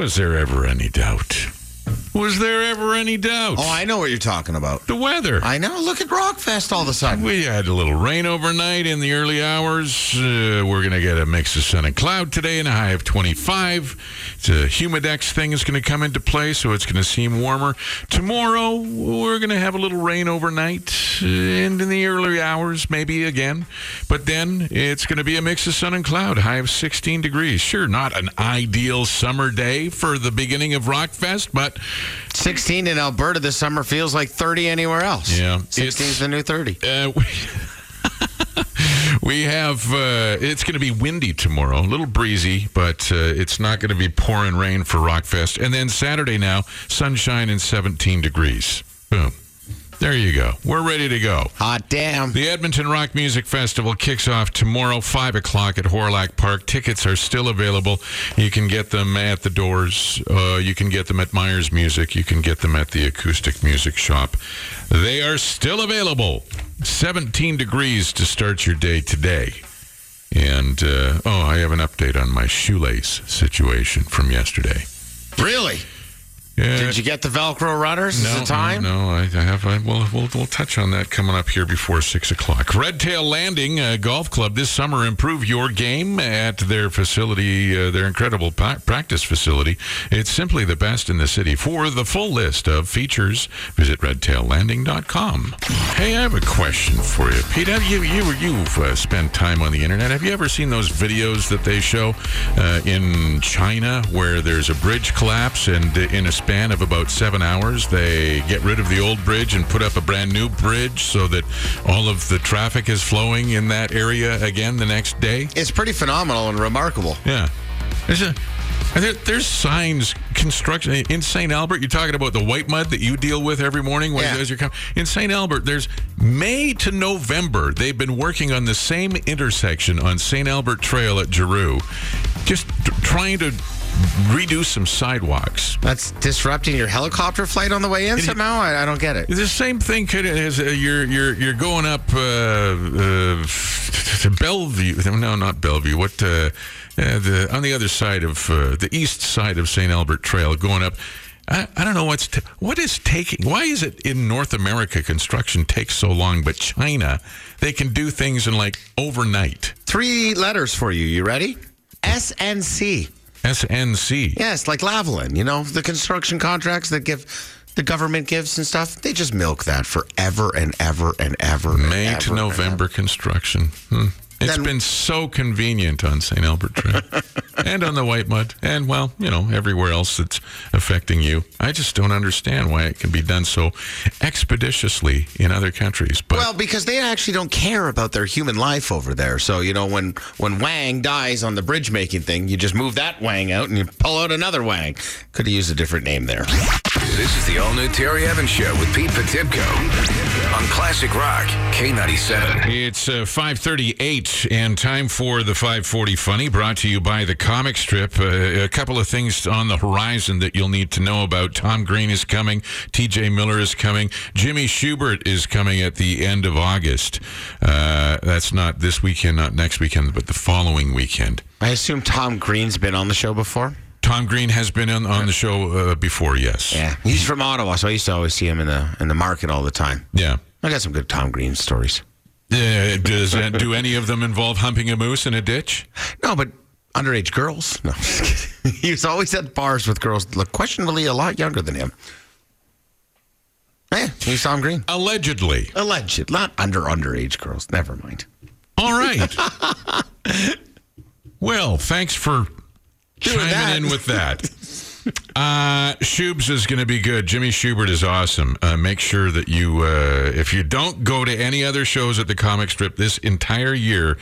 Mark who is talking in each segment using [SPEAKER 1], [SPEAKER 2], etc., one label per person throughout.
[SPEAKER 1] Was there ever any doubt? Was there ever any doubt?
[SPEAKER 2] Oh, I know what you're talking about.
[SPEAKER 1] the weather.
[SPEAKER 2] I know. Look at Rockfest all of a sudden.
[SPEAKER 1] We had a little rain overnight in the early hours. Uh, we're going to get a mix of sun and cloud today and a high of 25. The humidex thing is going to come into play, so it's going to seem warmer. Tomorrow, we're going to have a little rain overnight uh, and in the early hours, maybe again. But then it's going to be a mix of sun and cloud, high of 16 degrees. Sure, not an ideal summer day for the beginning of Rockfest, but
[SPEAKER 2] 16 in Alberta this summer feels like 30 anywhere else.
[SPEAKER 1] Yeah,
[SPEAKER 2] 16 is the new 30.
[SPEAKER 1] Uh, we, we have, uh, it's going to be windy tomorrow, a little breezy, but uh, it's not going to be pouring rain for Rockfest. And then Saturday now, sunshine and 17 degrees. Boom. There you go. We're ready to go.
[SPEAKER 2] Hot damn.
[SPEAKER 1] The Edmonton Rock Music Festival kicks off tomorrow, 5 o'clock at Hawrelak Park. Tickets are still available. You can get them at the doors. Uh, you can get them at Myhre's Music. You can get them at the Acoustic Music Shop. They are still available. 17 degrees to start your day today. And, uh, oh, I have an update on my shoelace situation from yesterday.
[SPEAKER 2] Really?
[SPEAKER 1] Yeah.
[SPEAKER 2] Did you get the Velcro runners?
[SPEAKER 1] No,
[SPEAKER 2] Is it time?
[SPEAKER 1] No, no, I, I have. I, we'll, we'll, we'll touch on that coming up here before six o'clock. Red Tail Landing uh, Golf Club this summer. Improve your game at their facility, uh, their incredible pa- practice facility. It's simply the best in the city. For the full list of features, visit redtaillanding.com. Hey, I have a question for you, Pete. Have you you you've uh, spent time on the internet? Have you ever seen those videos that they show uh, in China where there's a bridge collapse and uh, in a span of about seven hours they get rid of the old bridge and put up a brand new bridge so that all of the traffic is flowing in that area again the next day?
[SPEAKER 2] It's pretty phenomenal and remarkable.
[SPEAKER 1] Yeah. There's a there, there's signs construction in St. Albert. You're talking about the Whitemud that you deal with every morning when
[SPEAKER 2] Yeah.
[SPEAKER 1] as you're coming in St. Albert. There's May to November. They've been working on the same intersection on St. Albert Trail at Giroux, just t- trying to redo some sidewalks.
[SPEAKER 2] That's disrupting your helicopter flight on the way in somehow? I, I don't get it.
[SPEAKER 1] The same thing could as uh, you're you're you're going up uh, uh, to Bellevue. No, not Bellevue. What uh, uh, the on the other side of uh, the east side of St. Albert Trail, going up. I, I don't know what's t- what is taking. Why is it in North America construction takes so long, but China they can do things in like overnight?
[SPEAKER 2] Three letters for you. You ready? SNC.
[SPEAKER 1] SNC.
[SPEAKER 2] Yes, like Lavalin. You know, the construction contracts that give the government gives and stuff. They just milk that forever and ever and ever. and
[SPEAKER 1] May
[SPEAKER 2] ever
[SPEAKER 1] to
[SPEAKER 2] and
[SPEAKER 1] November construction. Hmm. It's
[SPEAKER 2] Then-
[SPEAKER 1] been so convenient on St. Albert Trail and on the Whitemud and, well, you know, everywhere else that's affecting you. I just don't understand why it can be done so expeditiously in other countries. But
[SPEAKER 2] Well, because they actually don't care about their human life over there. So you know, when when Wang dies on the bridge making thing, you just move that Wang out and you pull out another Wang. Could have used a different name there.
[SPEAKER 3] This is the all new Terry Evans Show with Pete Potipcoe on Classic Rock K97.
[SPEAKER 1] It's uh, 538 and time for the 540 Funny brought to you by the comic strip. Uh, a couple of things on the horizon that you'll need to know about. Tom Green is coming. TJ Miller is coming. Jimmy Shubert is coming at the end of August. Uh, that's not this weekend, not next weekend, but the following weekend.
[SPEAKER 2] I assume Tom Green's been on the show before.
[SPEAKER 1] Tom Green has been on, on the show uh, before, yes.
[SPEAKER 2] Yeah, he's from Ottawa, so I used to always see him in the in the market all the time.
[SPEAKER 1] Yeah.
[SPEAKER 2] I got some good Tom Green stories.
[SPEAKER 1] Uh, does that, do any of them involve humping a moose in a ditch?
[SPEAKER 2] No, but underage girls. No, he was always at bars with girls that look questionably a lot younger than him. Yeah, he's Tom Green.
[SPEAKER 1] Allegedly.
[SPEAKER 2] Alleged, not under underage girls. Never mind.
[SPEAKER 1] All right. well, thanks for
[SPEAKER 2] Doing
[SPEAKER 1] chiming
[SPEAKER 2] that.
[SPEAKER 1] in with that. Uh, Shubes is going to be good. Jimmy Shubert is awesome. Uh, make sure that you, uh, if you don't go to any other shows at the comic strip this entire year,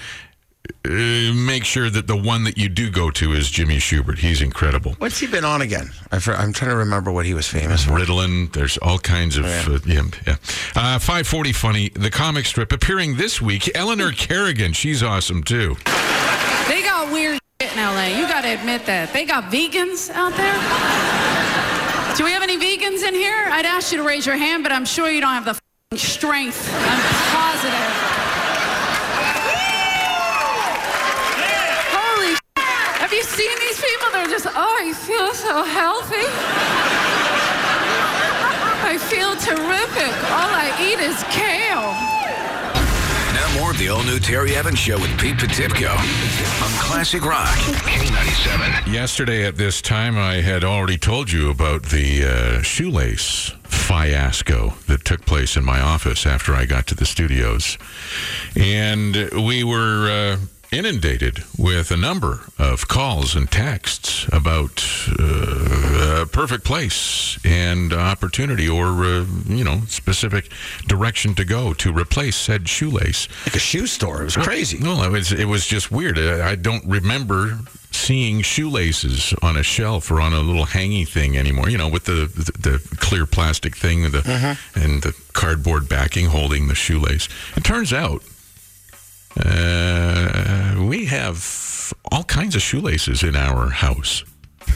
[SPEAKER 1] uh, make sure that the one that you do go to is Jimmy Shubert. He's incredible.
[SPEAKER 2] What's he been on again? I fr- I'm trying to remember what he was famous for.
[SPEAKER 1] Ritalin. There's all kinds of
[SPEAKER 2] Oh,
[SPEAKER 1] yeah. Uh, yeah, yeah. Uh, 540 funny. The comic strip appearing this week. Eleanor Kerrigan. She's awesome too.
[SPEAKER 4] They got weird shit in LA. You got to admit that. They got vegans out there. Do we have any vegans in here? I'd ask you to raise your hand, but I'm sure you don't have the strength. I'm positive. Holy. Have you seen these people? They're just, oh, I feel so healthy. I feel terrific. All I eat is kale.
[SPEAKER 3] More of the all-new Terry Evans Show with Pete Potipcoe on Classic Rock K97.
[SPEAKER 1] Yesterday at this time, I had already told you about the uh, shoelace fiasco that took place in my office after I got to the studios. And we were uh, inundated with a number of calls and texts about uh, a perfect place and opportunity or, uh, you know, specific direction to go to replace said shoelace.
[SPEAKER 2] Like a shoe store. It was crazy.
[SPEAKER 1] No, it was, it was just weird. I I don't remember seeing shoelaces on a shelf or on a little hangy thing anymore. You know, with the the, the clear plastic thing and the and the cardboard backing holding the shoelace. It turns out uh, we have all kinds of shoelaces in our house.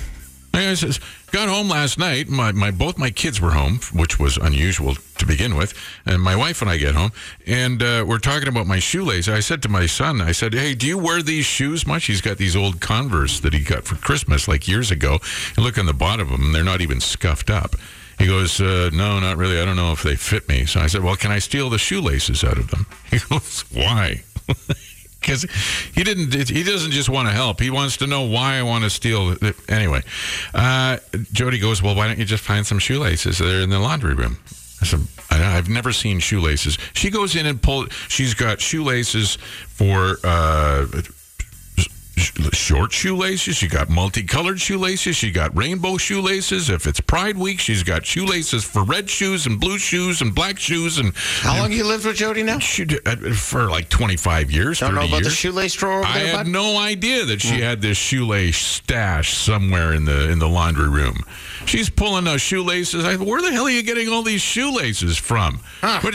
[SPEAKER 1] I says, got home last night. My, my both my kids were home, which was unusual to begin with, and my wife and I get home, and uh, we're talking about my shoelace. I said to my son, I said, "Hey, do you wear these shoes much?" He's got these old Converse that he got for Christmas like years ago. And look on the bottom of them; they're not even scuffed up. He goes, uh, "No, not really. I don't know if they fit me." So I said, "Well, can I steal the shoelaces out of them?" He goes, "Why?" because he didn't. He doesn't just want to help. He wants to know why I want to steal. it. Anyway, uh, Jody goes, "Well, why don't you just find some shoelaces? They're in the laundry room." I said, "I've never seen shoelaces." She goes in and pull. She's got shoelaces for. Uh, Short shoelaces. She got multicolored shoelaces. She got rainbow shoelaces. If it's Pride Week, she's got shoelaces for red shoes and blue shoes and black shoes and
[SPEAKER 2] How long you lived with Jody now?
[SPEAKER 1] she uh, for like 25 years,
[SPEAKER 2] Don't
[SPEAKER 1] 30
[SPEAKER 2] know about
[SPEAKER 1] years.
[SPEAKER 2] the shoelace drawer
[SPEAKER 1] I had no idea that she had this shoelace stash somewhere in the in the laundry room. She's pulling those shoelaces. I, where the hell are you getting all these shoelaces from? What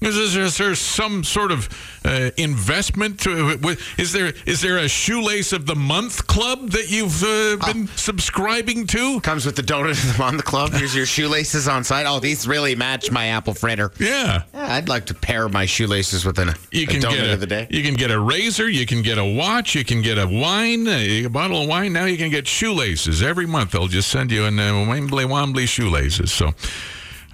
[SPEAKER 1] is, is, there, some sort of uh, investment? To, is there is there a shoelace of the month club that you've uh, been subscribing to?
[SPEAKER 2] Comes with the donut on the club. Here's your shoelaces on site. Oh, these really match my apple fritter.
[SPEAKER 1] Yeah.
[SPEAKER 2] Yeah, I'd like to pair my shoelaces with an,
[SPEAKER 1] You
[SPEAKER 2] a
[SPEAKER 1] can
[SPEAKER 2] donut
[SPEAKER 1] get a,
[SPEAKER 2] of the day.
[SPEAKER 1] you can get a razor, you can get a watch, you can get a wine, a, bottle of wine. Now you can get shoelaces every month. They'll just send you an uh, Wembley Wombly shoelaces. So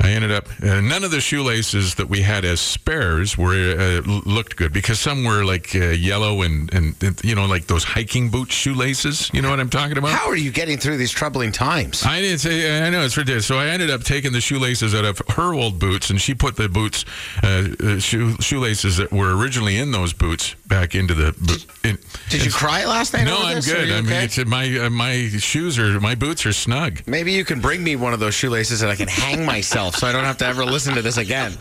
[SPEAKER 1] I ended up uh, none of the shoelaces that we had as spares were uh, looked good because some were like uh, yellow and, and and, you know like those hiking boot shoelaces. You know what I'm talking about?
[SPEAKER 2] How are you getting through these troubling times?
[SPEAKER 1] I didn't say. I know it's ridiculous. So I ended up taking the shoelaces out of her old boots, and she put the boots, uh, uh, shoe, shoelaces that were originally in those boots back into the. Boot. In,
[SPEAKER 2] Did you cry last night?
[SPEAKER 1] No, I'm
[SPEAKER 2] this?
[SPEAKER 1] Good. I mean,
[SPEAKER 2] okay?
[SPEAKER 1] it's, my uh, my shoes are my boots are snug.
[SPEAKER 2] Maybe you can bring me one of those shoelaces and I can hang myself so I don't have to ever listen to this again.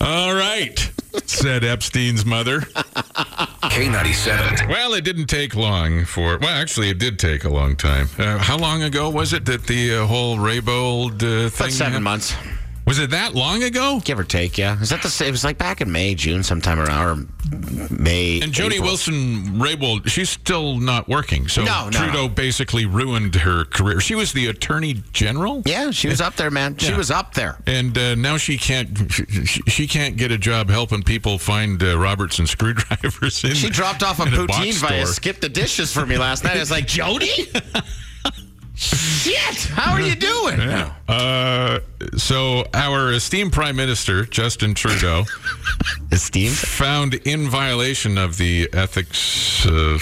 [SPEAKER 1] All right, said Epstein's mother.
[SPEAKER 3] K97.
[SPEAKER 1] Well, it didn't take long for. Well, actually, it did take a long time. Uh, how long ago was it that the uh, whole Raybould uh, thing?
[SPEAKER 2] About seven
[SPEAKER 1] happened?
[SPEAKER 2] months,
[SPEAKER 1] Was it that long ago?
[SPEAKER 2] give or take. Yeah, is that the? It was like back in May, June, sometime around or May.
[SPEAKER 1] And Jody
[SPEAKER 2] April.
[SPEAKER 1] Wilson Raybould, she's still not working. So
[SPEAKER 2] No, no,
[SPEAKER 1] Trudeau
[SPEAKER 2] no.
[SPEAKER 1] basically ruined her career. She was the attorney general.
[SPEAKER 2] Yeah, she was up there, man. She was up there.
[SPEAKER 1] And uh, now she can't. She, she can't get a job helping people find uh, Robertson screwdrivers. In,
[SPEAKER 2] She dropped off a poutine via skip the dishes for me last night. I was like, Jody? Shit! How are you doing?
[SPEAKER 1] Yeah. Uh, so our esteemed Prime Minister Justin Trudeau
[SPEAKER 2] Esteemed.
[SPEAKER 1] found in violation of the ethics. Uh,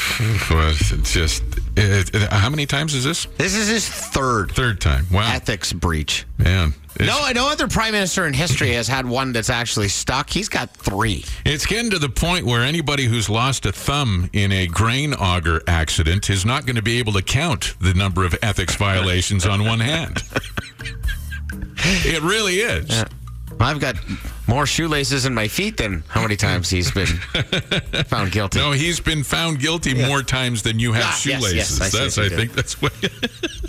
[SPEAKER 1] just uh, how many times is this?
[SPEAKER 2] This is his third
[SPEAKER 1] Third time. Wow,
[SPEAKER 2] ethics breach.
[SPEAKER 1] man.
[SPEAKER 2] No, no other prime minister in history has had one that's actually stuck. He's got three.
[SPEAKER 1] It's getting to the point where anybody who's lost a thumb in a grain auger accident is not going to be able to count the number of ethics violations on one hand. It really is.
[SPEAKER 2] I've got more shoelaces in my feet than how many times he's been found guilty.
[SPEAKER 1] No, he's been found guilty more times than you have
[SPEAKER 2] Ah, yes,
[SPEAKER 1] shoelaces.
[SPEAKER 2] yes, I
[SPEAKER 1] that's I think that's what.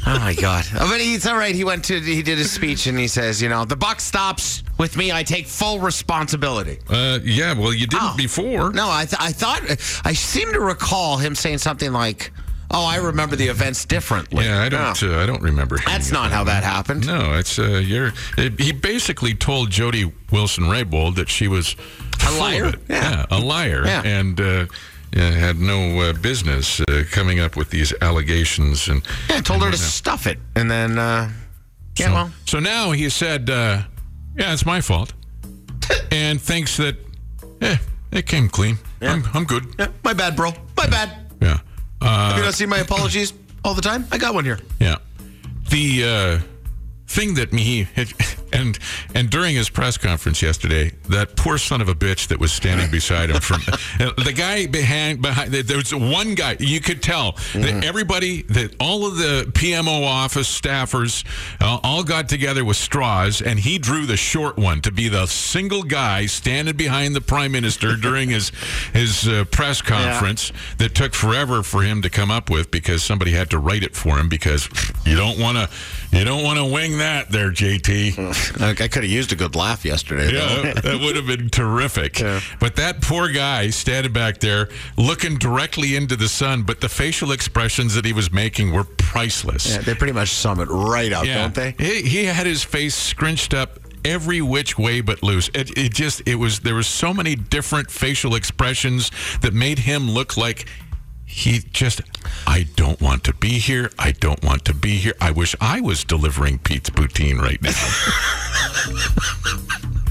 [SPEAKER 2] Oh my God! Oh, but he's all right. He went to he did his speech and he says, you know, the buck stops with me. I take full responsibility.
[SPEAKER 1] uh, yeah, well, you didn't
[SPEAKER 2] Oh.
[SPEAKER 1] before.
[SPEAKER 2] No, I th- I thought I seem to recall him saying something like, "Oh, I remember the events differently."
[SPEAKER 1] Yeah, I don't.
[SPEAKER 2] No.
[SPEAKER 1] Uh, I don't remember.
[SPEAKER 2] That's not how that happened.
[SPEAKER 1] No, it's uh, you're. It, he basically told Jody Wilson Raybould that she was of
[SPEAKER 2] liar?
[SPEAKER 1] it.
[SPEAKER 2] Yeah.
[SPEAKER 1] a liar.
[SPEAKER 2] Yeah.
[SPEAKER 1] And uh, had no uh, business uh, coming up with these allegations. And
[SPEAKER 2] Yeah, I told her to stuff it, and then uh, yeah,
[SPEAKER 1] so,
[SPEAKER 2] well,
[SPEAKER 1] so now he said, uh, "Yeah, it's my fault," and thinks that, eh, it came clean. I'm, I'm good.
[SPEAKER 2] yeah, my bad, bro, my bad.
[SPEAKER 1] Yeah. Uh,
[SPEAKER 2] Have you not seen my apologies all the time? I got one here.
[SPEAKER 1] Yeah. The uh, thing that me and and during his press conference yesterday, that poor son of a bitch that was standing beside him from the guy behind behind there was one guy you could tell that everybody that all of the PMO office staffers uh, all got together with straws and he drew the short one to be the single guy standing behind the prime minister during his his uh, press conference that took forever for him to come up with because somebody had to write it for him because you don't want to you don't want to wing that there JT.
[SPEAKER 2] I, I could have used a good laugh yesterday. though.
[SPEAKER 1] Yeah, that would have been terrific. But that poor guy standing back there looking directly into the sun, but the facial expressions that he was making were priceless.
[SPEAKER 2] Yeah, they pretty much sum it right up, don't they?
[SPEAKER 1] He, he had his face scrunched up every which way but loose. It, it just it was there were so many different facial expressions that made him look like he just I don't want to be here. I don't want to be here. I wish I was delivering Pete's poutine right now.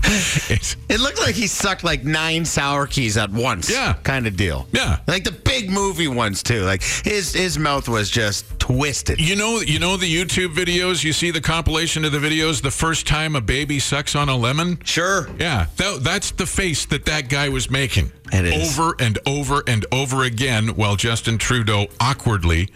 [SPEAKER 2] It looked like he sucked like nine sour keys at once.
[SPEAKER 1] Yeah.
[SPEAKER 2] kind of deal.
[SPEAKER 1] Yeah.
[SPEAKER 2] like the big movie ones too. Like his his mouth was just twisted.
[SPEAKER 1] You know, you know the YouTube videos. You see the compilation of the videos. The first time a baby sucks on a lemon.
[SPEAKER 2] Sure.
[SPEAKER 1] Yeah, that, that's the face that that guy was making
[SPEAKER 2] It is.
[SPEAKER 1] over and over and over again, while Justin Trudeau awkwardly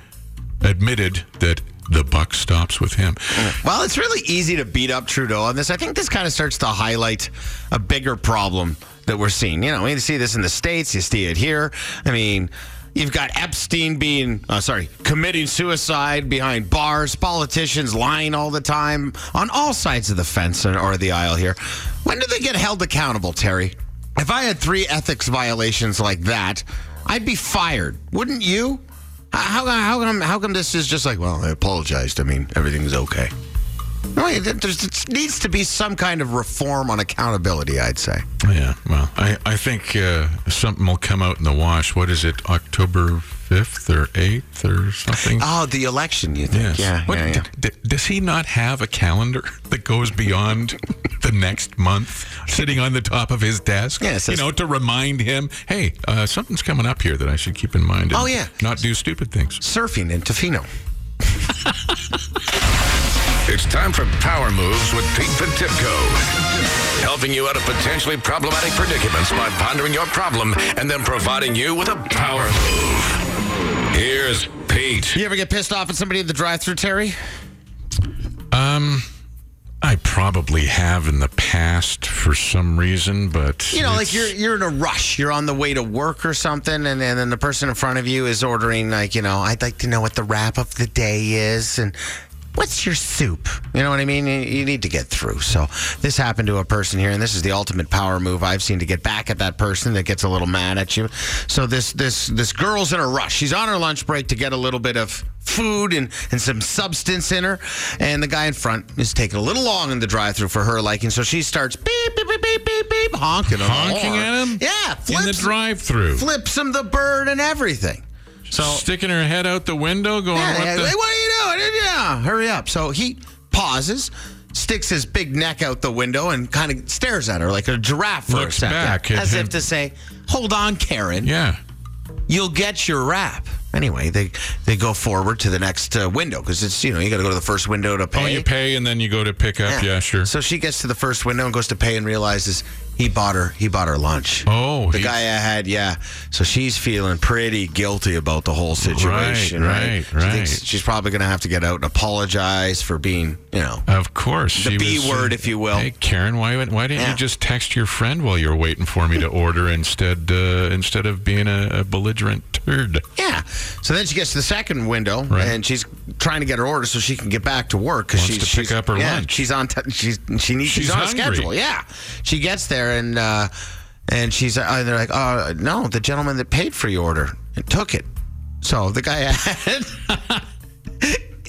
[SPEAKER 1] admitted that the buck stops with him.
[SPEAKER 2] Well, it's really easy to beat up Trudeau on this. I think this kind of starts to highlight a bigger problem that we're seeing. You know, you see this in the States, you see it here. I mean, you've got Epstein being, uh, sorry, committing suicide behind bars, politicians lying all the time on all sides of the fence or the aisle here. When do they get held accountable, Terry? If I had three ethics violations like that, I'd be fired, wouldn't you? How, how, come, how come this is just like, well, I apologized. I mean, everything's okay. No, it, there's, needs to be some kind of reform on accountability, I'd say.
[SPEAKER 1] Yeah, well, I, I think uh, something will come out in the wash. What is it, October 5th or 8th or something?
[SPEAKER 2] Oh, the election, you think?
[SPEAKER 1] Yes.
[SPEAKER 2] Yeah,
[SPEAKER 1] What-
[SPEAKER 2] yeah, yeah.
[SPEAKER 1] d- d- does he not have a calendar that goes beyond the next month sitting on the top of his desk?
[SPEAKER 2] Yeah,
[SPEAKER 1] you know, to remind him, hey, uh, something's coming up here that I should keep in mind. and
[SPEAKER 2] Oh, yeah.
[SPEAKER 1] Not do stupid things.
[SPEAKER 2] Surfing in Tofino.
[SPEAKER 3] It's time for Power Moves with Pete Potipcoe. Helping you out of potentially problematic predicaments by pondering your problem and then providing you with a power move. Here's Pete.
[SPEAKER 2] You ever get pissed off at somebody in the drive-through, Terry?
[SPEAKER 1] Um, I probably have in the past for some reason, but
[SPEAKER 2] You know, like you're you're in a rush. You're on the way to work or something, and, and then the person in front of you is ordering, like, you know, I'd like to know what the wrap of the day is, and what's your soup? You know what I mean? You, need to get through. So this happened to a person here, and this is the ultimate power move I've seen to get back at that person that gets a little mad at you. So this this this girl's in a rush. She's on her lunch break to get a little bit of food and, and some substance in her. And the guy in front is taking a little long in the drive through for her liking. So she starts beep, beep, beep, beep, beep, beep, honking.
[SPEAKER 1] honking at him.
[SPEAKER 2] Yeah.
[SPEAKER 1] in the drive-through,
[SPEAKER 2] flips him the bird and everything. So
[SPEAKER 1] sticking her head out the window, going,
[SPEAKER 2] yeah,
[SPEAKER 1] "What the?"
[SPEAKER 2] "Hey, what are you doing? Yeah, hurry up. So he pauses, sticks his big neck out the window, and kind of stares at her like a giraffe for
[SPEAKER 1] Looks
[SPEAKER 2] a second.
[SPEAKER 1] back at
[SPEAKER 2] as
[SPEAKER 1] him.
[SPEAKER 2] if to say, Hold on, Karen.
[SPEAKER 1] Yeah.
[SPEAKER 2] You'll get your wrap. Anyway, they they go forward to the next uh, window because it's, you know, you got to go to the first window to pay.
[SPEAKER 1] Oh, you pay and then you go to pick up. Yeah, sure.
[SPEAKER 2] So she gets to the first window and goes to pay and realizes he bought her he bought her lunch.
[SPEAKER 1] Oh,
[SPEAKER 2] the
[SPEAKER 1] he-
[SPEAKER 2] guy I had, yeah. So she's feeling pretty guilty about the whole situation, right?
[SPEAKER 1] right,
[SPEAKER 2] She
[SPEAKER 1] right.
[SPEAKER 2] thinks she's probably going to have to get out and apologize for being, you know,
[SPEAKER 1] Of course.
[SPEAKER 2] The B
[SPEAKER 1] was,
[SPEAKER 2] word,
[SPEAKER 1] uh,
[SPEAKER 2] if you will.
[SPEAKER 1] Hey, Karen, why why didn't
[SPEAKER 2] Yeah.
[SPEAKER 1] you just text your friend while you're waiting for me to order instead uh, instead of being a, a belligerent turd?
[SPEAKER 2] Yeah. So then she gets to the second window,
[SPEAKER 1] Right.
[SPEAKER 2] and she's trying to get her order so she can get back to work because
[SPEAKER 1] Wants
[SPEAKER 2] she's
[SPEAKER 1] to pick
[SPEAKER 2] she's-
[SPEAKER 1] up her
[SPEAKER 2] yeah,
[SPEAKER 1] lunch.
[SPEAKER 2] She's on. T- she's she needs. She's,
[SPEAKER 1] She's
[SPEAKER 2] on
[SPEAKER 1] hungry.
[SPEAKER 2] a schedule. Yeah. She gets there and uh, and she's uh, they're like, oh no, the gentleman that paid for your order and took it. So the guy had.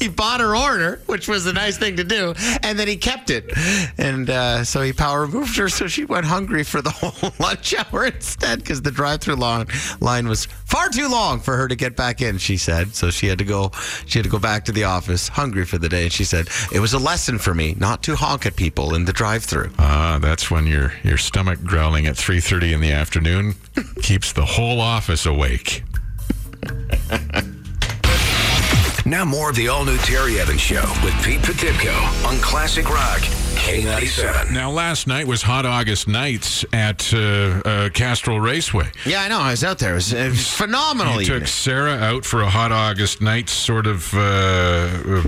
[SPEAKER 2] He bought her order, which was a nice thing to do, and then he kept it. And uh, so he power moved her, so she went hungry for the whole lunch hour instead because the drive-through line line was far too long for her to get back in. She said so. She had to go. She had to go back to the office hungry for the day. And she said it was a lesson for me not to honk at people in the drive-through.
[SPEAKER 1] Ah, that's when your your stomach growling at 3:30 in the afternoon keeps the whole office awake.
[SPEAKER 3] Now more of the all-new Terry Evans Show with Pete Potipcoe on Classic Rock K97.
[SPEAKER 1] Now, last night was Hot August Nights at uh, uh, Castrol Raceway.
[SPEAKER 2] Yeah, I know. I was out there. It was, it was phenomenal.
[SPEAKER 1] You took. Sarah out for a Hot August Nights sort of uh, uh,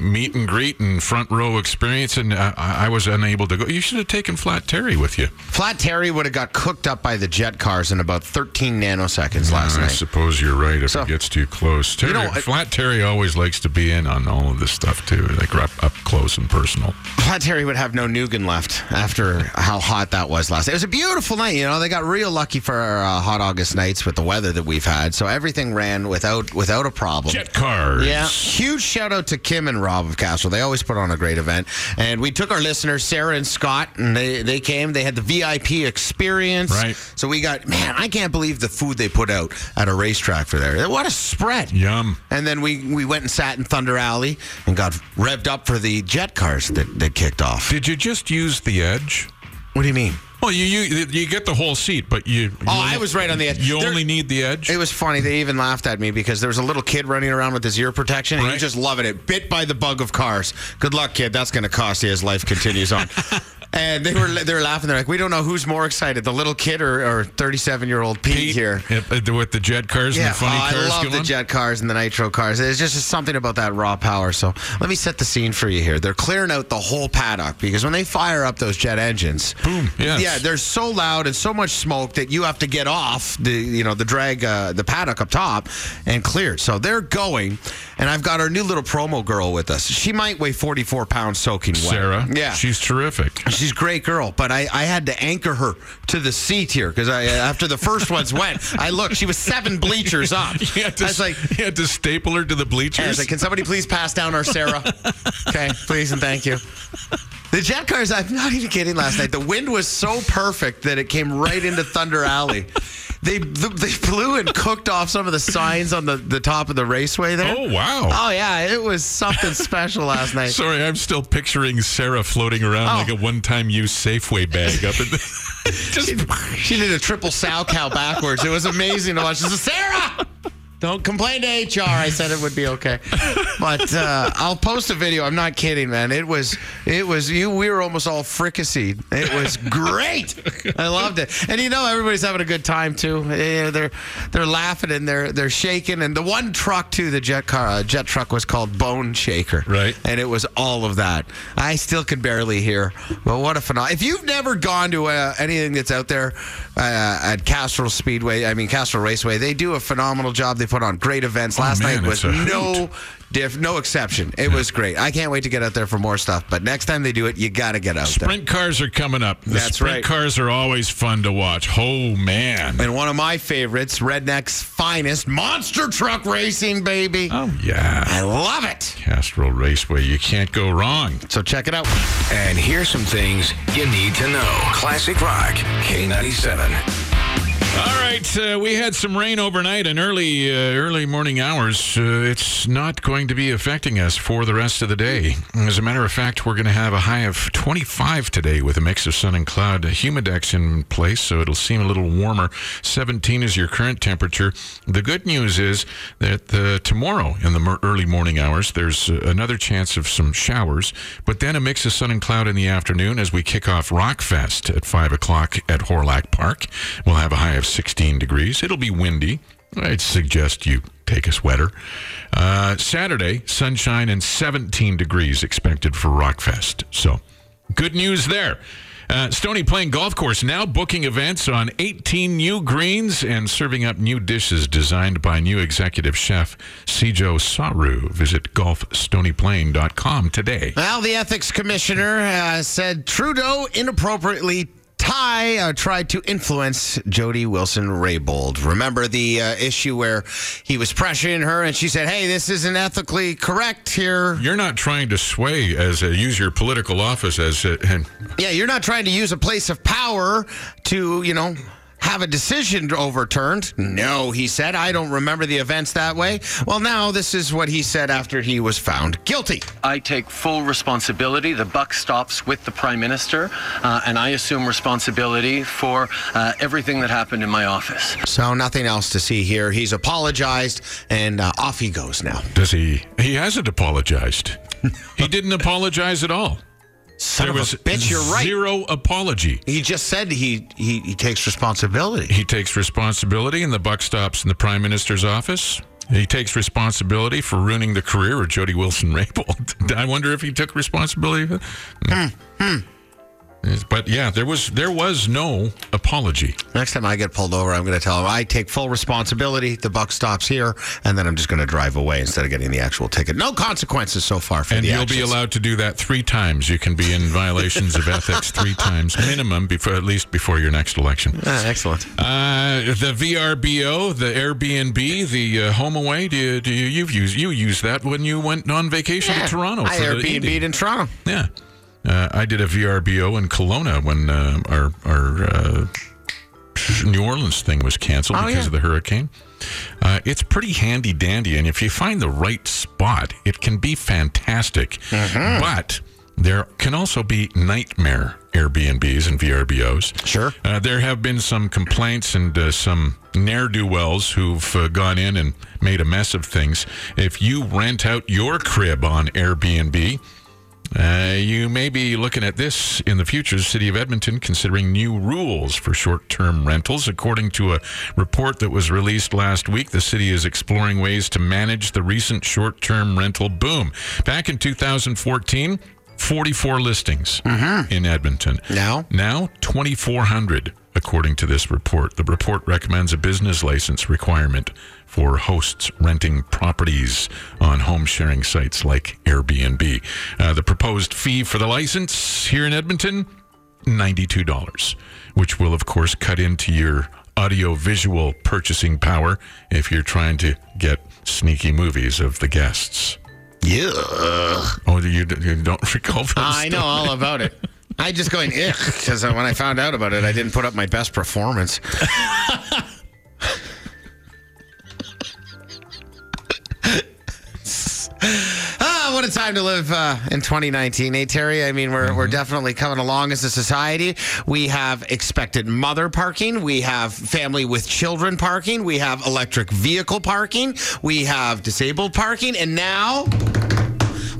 [SPEAKER 1] meet and greet and front row experience, and uh, I I was unable to go. You should have taken Flat Terry with you.
[SPEAKER 2] Flat Terry would have got cooked up by the jet cars in about 13 nanoseconds last
[SPEAKER 1] I
[SPEAKER 2] night.
[SPEAKER 1] I suppose you're right if
[SPEAKER 2] So-
[SPEAKER 1] it gets too close. Terry,
[SPEAKER 2] know, I-
[SPEAKER 1] Flat Terry always likes to be in on all of this stuff too, like up, up close and personal.
[SPEAKER 2] Flat Terry would have no Nugan left after how hot that was last night. It was a beautiful night. You know, they got real lucky for uh, hot August nights with the weather that we've had. So everything ran without without a problem.
[SPEAKER 1] Jet cars.
[SPEAKER 2] Yeah, huge shout out to Kim and Rob of Castle. They always put on a great event. And we took our listeners, Sarah and Scott, and they, they came. They had the VIP experience.
[SPEAKER 1] Right.
[SPEAKER 2] So we got, man, I can't believe the food they put out at a racetrack for there. What a spread.
[SPEAKER 1] Yum.
[SPEAKER 2] And then we, we went and sat in Thunder Alley and got revved up for the jet cars that, that kicked off.
[SPEAKER 1] Did you just use the edge?
[SPEAKER 2] What do you mean?
[SPEAKER 1] Well, you you you get the whole seat, but you. you
[SPEAKER 2] Oh, I was right on the edge.
[SPEAKER 1] You
[SPEAKER 2] There-
[SPEAKER 1] only need the edge.
[SPEAKER 2] It was funny. They even laughed at me because there was a little kid running around with his ear protection, and he
[SPEAKER 1] Right.
[SPEAKER 2] was just loving it. Bit by the bug of cars. Good luck, kid. That's going to cost you as life continues on. and they were they were laughing. They're like, we don't know who's more excited, the little kid or 37 year old Pete,
[SPEAKER 1] Pete,
[SPEAKER 2] here.
[SPEAKER 1] yep, uh, with the jet cars and the funny
[SPEAKER 2] oh,
[SPEAKER 1] cars
[SPEAKER 2] I love
[SPEAKER 1] going.
[SPEAKER 2] the jet cars and the nitro cars. There's just something about that raw power. So let me set the scene for you here. They're clearing out the whole paddock because when they fire up those jet engines,
[SPEAKER 1] Boom, yes.
[SPEAKER 2] yeah, they're so loud and so much smoke that you have to get off the you know the drag uh, the paddock up top and clear. So they're going, and I've got our new little promo girl with us. She might weigh 44 pounds soaking wet.
[SPEAKER 1] Sarah.
[SPEAKER 2] yeah,
[SPEAKER 1] She's terrific.
[SPEAKER 2] She's a great girl, but I, I had to anchor her to the seat here because I uh, after the first ones went, I looked. She was seven bleachers up.
[SPEAKER 1] You had to,
[SPEAKER 2] I was like,
[SPEAKER 1] you had to staple her to the bleachers.
[SPEAKER 2] I was like, can somebody please pass down our Sarah? okay, please and thank you. The jet cars, I'm not even kidding. Last night, the wind was so perfect that it came right into Thunder Alley. They they blew and cooked off some of the signs on the, the top of the raceway there.
[SPEAKER 1] oh wow.
[SPEAKER 2] Oh yeah, it was something special last night.
[SPEAKER 1] Sorry, I'm still picturing Sarah floating around
[SPEAKER 2] Oh.
[SPEAKER 1] like a one-time use Safeway bag up in the. Just
[SPEAKER 2] She did a triple Salchow backwards. It was amazing to watch. She said, Sarah, don't complain to HR. I said it would be okay. But uh, I'll post a video. I'm not kidding, man. It was, it was, you, we were almost all fricasseed. It was great. I loved it. And you know, everybody's having a good time too. They're, they're laughing and they're, they're shaking. And the one truck too, the jet car, uh, jet truck was called Bone Shaker.
[SPEAKER 1] Right.
[SPEAKER 2] And it was all of that. I still can barely hear. But what a phenomenal. If you've never gone to uh, anything that's out there uh, at Castrol Speedway, I mean, Castrol Raceway, they do a phenomenal job. They put on great events. Oh, Last
[SPEAKER 1] Oh, man,
[SPEAKER 2] night was no. Diff, no exception. It was great. I can't wait to get out there for more stuff. But next time they do it, you got to get out there.
[SPEAKER 1] sprint cars are coming up. The
[SPEAKER 2] That's
[SPEAKER 1] sprint
[SPEAKER 2] right.
[SPEAKER 1] cars are always fun to watch. Oh man.
[SPEAKER 2] And one of my favorites, Redneck's finest, monster truck racing, baby.
[SPEAKER 1] Oh yeah.
[SPEAKER 2] I love it.
[SPEAKER 1] Castrol Raceway. You can't go wrong.
[SPEAKER 2] So check it out.
[SPEAKER 3] And here's some things you need to know. Classic Rock K97.
[SPEAKER 1] All right, uh, we had some rain overnight and early uh, early morning hours. Uh, it's not going to be affecting us for the rest of the day. As a matter of fact, we're going to have a high of 25 today with a mix of sun and cloud. Humidex in place, so it'll seem a little warmer. 17 is your current temperature. The good news is that uh, tomorrow in the early morning hours, there's uh, another chance of some showers, but then a mix of sun and cloud in the afternoon as we kick off Rockfest at 5 o'clock at Hawrelak Park. We'll have a high of 16 degrees. It'll be windy. I'd suggest you take a sweater. Uh, Saturday, sunshine and 17 degrees expected for Rockfest. So, good news there. Uh, Stony Plain Golf Course now booking events on 18 new greens and serving up new dishes designed by new executive chef Sijo Saru. Visit golfstonyplain.com today.
[SPEAKER 2] Well, the ethics commissioner uh, said Trudeau inappropriately Ty uh, tried to influence Jody Wilson Raybould. Remember the uh, issue where he was pressuring her and she said, Hey, this isn't ethically correct here.
[SPEAKER 1] You're not trying to sway as a, use your political office as a, and
[SPEAKER 2] Yeah, you're not trying to use a place of power to, you know, have a decision overturned. No, he said. I don't remember the events that way. Well, now this is what he said after he was found guilty.
[SPEAKER 5] I take full responsibility. The buck stops with the prime minister, uh, and I assume responsibility for uh, everything that happened in my office.
[SPEAKER 2] So nothing else to see here. He's apologized and uh, off he goes now.
[SPEAKER 1] does he? He hasn't apologized. he didn't apologize at all.
[SPEAKER 2] Son
[SPEAKER 1] there was
[SPEAKER 2] bitch, you're right.
[SPEAKER 1] zero apology.
[SPEAKER 2] He just said he, he, he takes responsibility.
[SPEAKER 1] He takes responsibility, and the buck stops in the prime minister's office. He takes responsibility for ruining the career of Jody Wilson Raybould. I wonder if he took responsibility. for that.
[SPEAKER 2] Hmm,
[SPEAKER 1] But yeah, there was there was no apology.
[SPEAKER 2] Next time I get pulled over, I'm going to tell him I take full responsibility. The buck stops here, and then I'm just going to drive away instead of getting the actual ticket. No consequences so far for
[SPEAKER 1] And
[SPEAKER 2] the And
[SPEAKER 1] you'll be allowed to do that three times. You can be in violations of ethics three times minimum before at least before your next election.
[SPEAKER 2] Ah, excellent.
[SPEAKER 1] Uh, the VRBO, the Airbnb, the uh, home away. Do you, do you you've used you used that when you went on vacation to Toronto?
[SPEAKER 2] I Airbnb'd in Toronto.
[SPEAKER 1] Yeah, uh, I did a VRBO in Kelowna when uh, our our uh, New Orleans thing was canceled
[SPEAKER 2] Oh,
[SPEAKER 1] because
[SPEAKER 2] yeah.
[SPEAKER 1] of the hurricane. Uh, it's pretty handy dandy, and if you find the right spot, it can be fantastic.
[SPEAKER 2] Mm-hmm.
[SPEAKER 1] But there can also be nightmare Airbnbs and VRBOs.
[SPEAKER 2] Sure.
[SPEAKER 1] Uh, there have been some complaints and uh, some ne'er do wells who've uh, gone in and made a mess of things. If you rent out your crib on Airbnb, uh, you may be looking at this in the future. The City of Edmonton considering new rules for short term rentals. According to a report that was released last week, the city is exploring ways to manage the recent short term rental boom. Back in 2014, 44 listings in Edmonton.
[SPEAKER 2] Now?
[SPEAKER 1] Now, 2,400, according to this report. The report recommends a business license requirement for hosts renting properties on home sharing sites like Airbnb. Uh, the proposed fee for the license here in Edmonton, $92, which will, of course, cut into your audio visual purchasing power if you're trying to get sneaky movies of the guests.
[SPEAKER 2] Yeah.
[SPEAKER 1] Oh, you, you don't recall those?
[SPEAKER 2] I know all about it. I just going ugh because when I found out about it, I didn't put up my best performance. ah, what a time to live uh, in 2019, eh, Terry? I mean, we're, we're definitely coming along as a society. We have expected mother parking. We have family with children parking. We have electric vehicle parking. We have disabled parking. And now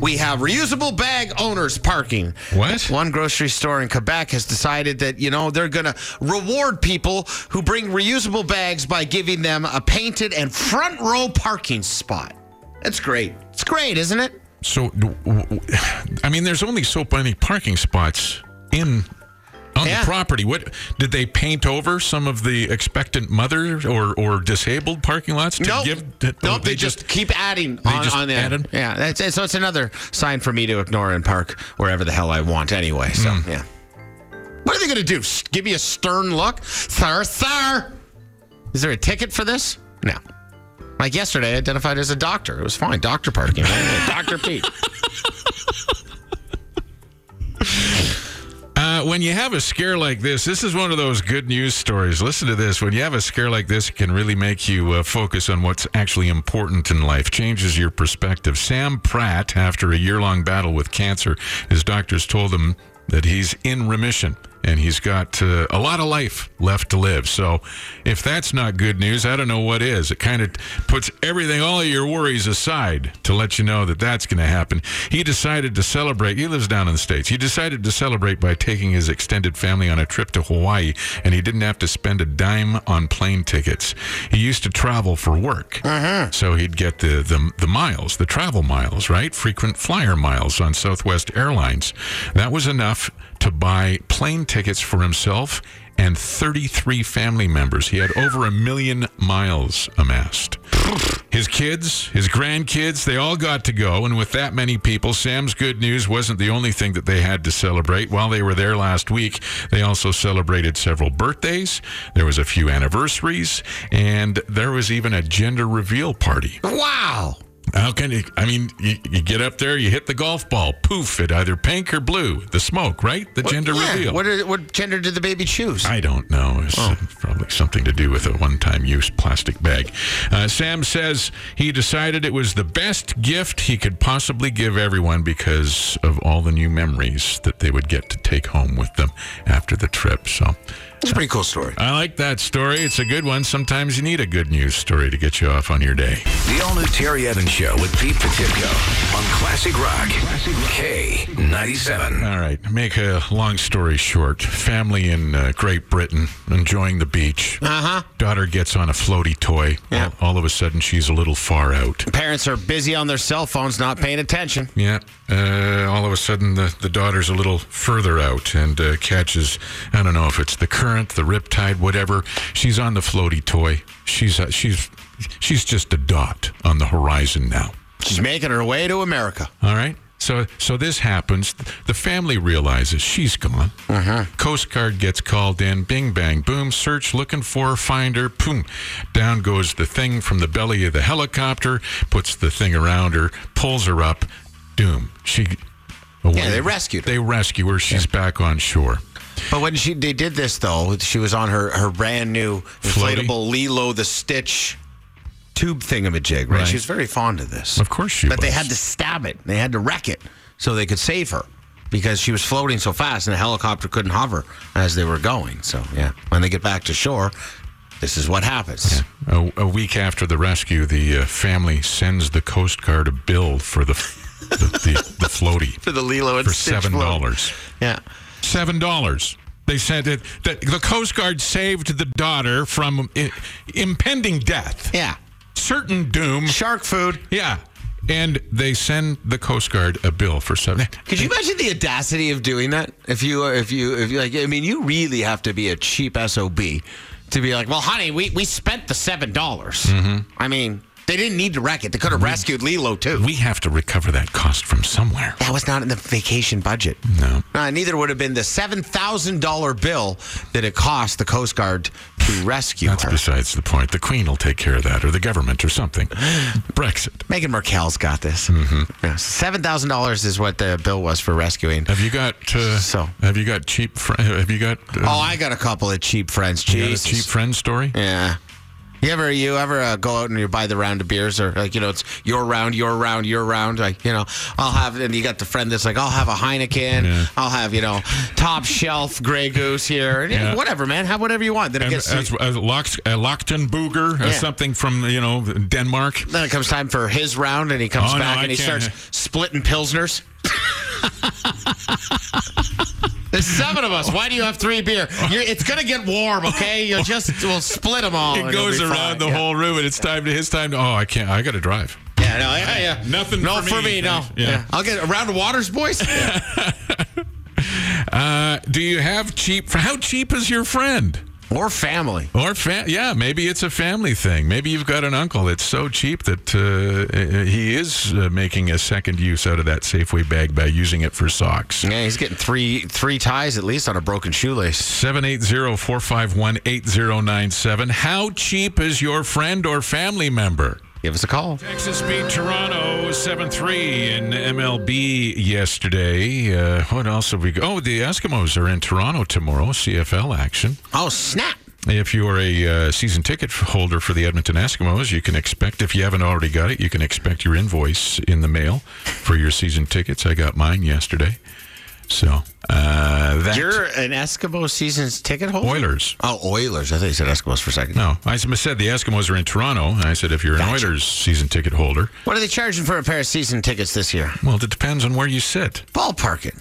[SPEAKER 2] we have reusable bag owners parking.
[SPEAKER 1] What?
[SPEAKER 2] One grocery store in Quebec has decided that, you know, they're going to reward people who bring reusable bags by giving them a painted and front row parking spot. That's great. It's great, isn't it?
[SPEAKER 1] So, I mean, there's only so many parking spots in on
[SPEAKER 2] Yeah.
[SPEAKER 1] the property. What did they paint over some of the expectant mothers or or disabled parking lots to
[SPEAKER 2] Nope.
[SPEAKER 1] give? to-
[SPEAKER 2] nope,
[SPEAKER 1] oh,
[SPEAKER 2] they, just, keep adding
[SPEAKER 1] they
[SPEAKER 2] on,
[SPEAKER 1] just
[SPEAKER 2] on there.
[SPEAKER 1] added?
[SPEAKER 2] Yeah, that's. So it's another sign for me to ignore and park wherever the hell I want anyway. So,
[SPEAKER 1] Hmm.
[SPEAKER 2] yeah. What are they going to do? Give me a stern look? Sir, sir! Is there a ticket for this? No. Like yesterday, I identified as a doctor. It was fine. Doctor parking. Dr. Pete.
[SPEAKER 1] Uh, when you have a scare like this, this is one of those good news stories. Listen to this. When you have a scare like this, it can really make you uh, focus on what's actually important in life, changes your perspective. Sam Pratt, after a year long battle with cancer, his doctors told him that he's in remission and he's got uh, a lot of life left to live. So, if that's not good news, I don't know what is. It kind of puts everything, all of your worries aside to let you know that that's going to happen. He decided to celebrate. He lives down in the States. He decided to celebrate by taking his extended family on a trip to Hawaii, and he didn't have to spend a dime on plane tickets. He used to travel for work. So he'd get the, the, the miles, the travel miles, right? Frequent flyer miles on Southwest Airlines. That was enough to buy plane tickets for himself and 33 family members. He had over a million miles amassed. his kids, his grandkids, they all got to go. And with that many people, Sam's good news wasn't the only thing that they had to celebrate. While they were there last week, they also celebrated several birthdays. There was a few anniversaries, and there was even a gender reveal party.
[SPEAKER 2] Wow.
[SPEAKER 1] How can you? I mean, you, you get up there, you hit the golf ball, poof, it either pink or blue. The smoke, right? The gender
[SPEAKER 2] Yeah,
[SPEAKER 1] reveal.
[SPEAKER 2] What, did, what gender did the baby choose?
[SPEAKER 1] I don't know. It's uh, probably something to do with a one time use plastic bag. Uh, Sam says he decided it was the best gift he could possibly give everyone because of all the new memories that they would get to take home with them after the trip. So
[SPEAKER 2] It's a pretty cool story.
[SPEAKER 1] I like that story. It's a good one. Sometimes you need a good news story to get you off on your day.
[SPEAKER 3] The all new Terry Evans Show with Pete Potipcoe on Classic Rock. K97.
[SPEAKER 1] All right. Make a long story short. Family in uh, Great Britain enjoying the beach.
[SPEAKER 2] Uh huh.
[SPEAKER 1] Daughter gets on a floaty toy.
[SPEAKER 2] Yeah.
[SPEAKER 1] All, all of a sudden, she's a little far out.
[SPEAKER 2] Parents are busy on their cell phones, not paying attention.
[SPEAKER 1] Yeah. Uh, all of a sudden, the, the daughter's a little further out and uh, catches, I don't know if it's the current, the riptide, whatever. She's on the floaty toy. She's, uh, she's, she's just a dot on the horizon now.
[SPEAKER 2] She's making her way to America.
[SPEAKER 1] All right. So, so this happens. The family realizes she's gone. Coast Guard gets called in. Bing, bang, boom. Search, looking for her, find her. Boom. Down goes the thing from the belly of the helicopter. Puts the thing around her. Pulls her up. Doom. She. Away.
[SPEAKER 2] Yeah, they rescued her.
[SPEAKER 1] They rescue her. She's back on shore.
[SPEAKER 2] But when she they did this though, she was on her her brand new
[SPEAKER 1] Floaty?
[SPEAKER 2] inflatable Lilo the Stitch tube thingamajig, right?
[SPEAKER 1] Right.
[SPEAKER 2] She was very fond of this.
[SPEAKER 1] Of course she
[SPEAKER 2] But they had to stab it. They had to wreck it so they could save her because she was floating so fast and the helicopter couldn't hover as they were going. So yeah, when they get back to shore, this is what happens.
[SPEAKER 1] A, a week after the rescue, the uh, family sends the Coast Guard a bill for the the, the, the floaty
[SPEAKER 2] For the Lilo and
[SPEAKER 1] for seven dollars.
[SPEAKER 2] Yeah.
[SPEAKER 1] Seven dollars. They said that, that the Coast Guard saved the daughter from I- impending death,
[SPEAKER 2] Yeah.
[SPEAKER 1] certain doom.
[SPEAKER 2] Shark food.
[SPEAKER 1] Yeah, and they send the Coast Guard a bill for seven.
[SPEAKER 2] Could you imagine the audacity of doing that? If you, if you, if you like, I mean, you really have to be a cheap sob to be like, well, honey, we we spent the seven dollars. Mm-hmm. I mean, they didn't need to wreck it. They could have rescued Lilo too.
[SPEAKER 1] We have to recover that cost from somewhere.
[SPEAKER 2] that was not in the vacation budget.
[SPEAKER 1] No.
[SPEAKER 2] Uh, neither would have been the seven thousand dollar bill that it cost the Coast Guard to rescue
[SPEAKER 1] That's
[SPEAKER 2] her.
[SPEAKER 1] besides the point. The Queen will take care of that, or the government, or something. Brexit.
[SPEAKER 2] Meghan Markle's got this.
[SPEAKER 1] Mm-hmm.
[SPEAKER 2] Yeah, seven thousand dollars is what the bill was for rescuing.
[SPEAKER 1] Have you got? Uh,
[SPEAKER 2] So.
[SPEAKER 1] have you got cheap? Fr- have you got? Uh,
[SPEAKER 2] Oh, I got a couple of cheap friends.
[SPEAKER 1] you got a
[SPEAKER 2] Jesus.
[SPEAKER 1] cheap friend story?
[SPEAKER 2] Yeah. You ever you ever uh, go out and you buy the round of beers or like you know it's your round your round your round like you know I'll have and you got the friend that's like I'll have a Heineken
[SPEAKER 1] Yeah.
[SPEAKER 2] I'll have you know top shelf Grey Goose here
[SPEAKER 1] Yeah.
[SPEAKER 2] whatever man have whatever you want then it
[SPEAKER 1] And,
[SPEAKER 2] gets
[SPEAKER 1] as, as Lox, uh, Lochtenbooger, uh,
[SPEAKER 2] Yeah.
[SPEAKER 1] something from you know Denmark.
[SPEAKER 2] then it comes time for his round and he comes
[SPEAKER 1] Oh, no,
[SPEAKER 2] back
[SPEAKER 1] I
[SPEAKER 2] and he
[SPEAKER 1] can't.
[SPEAKER 2] starts splitting pilsners. There's seven of us. Why do you have three beer? You're, it's gonna get warm, okay? You'll just we'll split them all.
[SPEAKER 1] It goes around
[SPEAKER 2] fine.
[SPEAKER 1] the
[SPEAKER 2] Yeah.
[SPEAKER 1] whole room, and it's time to his time. To, oh, I can't. I got to drive.
[SPEAKER 2] Yeah, no, yeah, yeah.
[SPEAKER 1] Nothing
[SPEAKER 2] No,
[SPEAKER 1] for
[SPEAKER 2] for
[SPEAKER 1] me.
[SPEAKER 2] me, no.
[SPEAKER 1] Yeah.
[SPEAKER 2] Yeah. I'll get a round of waters, boys.
[SPEAKER 1] Uh, do you have cheap? How cheap is your friend?
[SPEAKER 2] Or family.
[SPEAKER 1] Or fa- yeah, maybe it's a family thing. Maybe you've got an uncle that's so cheap that uh, he is uh, making a second use out of that Safeway bag by using it for socks.
[SPEAKER 2] Yeah, he's getting three three ties at least on a broken shoelace.
[SPEAKER 1] 780-451-8097. How cheap is your friend or family member?
[SPEAKER 2] Give us a call.
[SPEAKER 1] Texas beat Toronto 7-3 in MLB yesterday. Uh, what else have we got? Oh, the Eskimos are in Toronto tomorrow, CFL action.
[SPEAKER 2] Oh, snap.
[SPEAKER 1] If you are a uh, season ticket holder for the Edmonton Eskimos, you can expect, if you haven't already got it, you can expect your invoice in the mail for your season tickets. I got mine yesterday. So, uh, that.
[SPEAKER 2] You're an Eskimo season's ticket holder?
[SPEAKER 1] Oilers.
[SPEAKER 2] Oh, Oilers. I thought you said Eskimos for a second.
[SPEAKER 1] No, I said the Eskimos are in Toronto. And I said if you're an
[SPEAKER 2] Gotcha.
[SPEAKER 1] Oilers season ticket holder,
[SPEAKER 2] What are they charging for a pair of season tickets this year?
[SPEAKER 1] well, it depends on where you sit.
[SPEAKER 2] Ballpark it.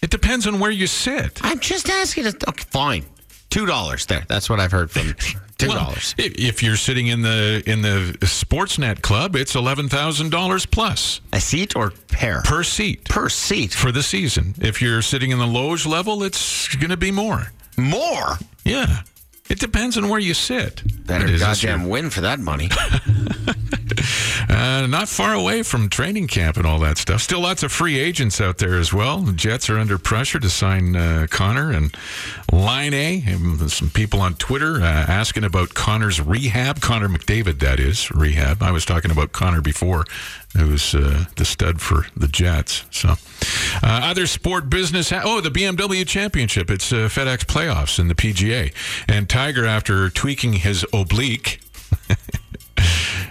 [SPEAKER 1] It depends on where you sit.
[SPEAKER 2] I'm just asking. It. Okay, fine. Two dollars there. That's what I've heard from. Two
[SPEAKER 1] Well,
[SPEAKER 2] dollars.
[SPEAKER 1] if if you're sitting in the in the Sportsnet club, it's eleven thousand dollars plus
[SPEAKER 2] a seat or pair
[SPEAKER 1] per seat
[SPEAKER 2] per seat.
[SPEAKER 1] for the season. If you're sitting in the loge level, it's going to be more.
[SPEAKER 2] More.
[SPEAKER 1] Yeah, it depends on where you sit.
[SPEAKER 2] Better
[SPEAKER 1] It is this
[SPEAKER 2] goddamn win for that money.
[SPEAKER 1] Uh, not far away from training camp and all that stuff. Still lots of free agents out there as well. The Jets are under pressure to sign uh, Connor and Laine. And Some people on Twitter uh, asking about Connor's rehab. Connor McDavid, that is, rehab. I was talking about Connor before, who's uh, the stud for the Jets. So, uh, other sport business. Ha- oh, the BMW Championship. It's uh, FedEx playoffs in the PGA. And Tiger, after tweaking his oblique,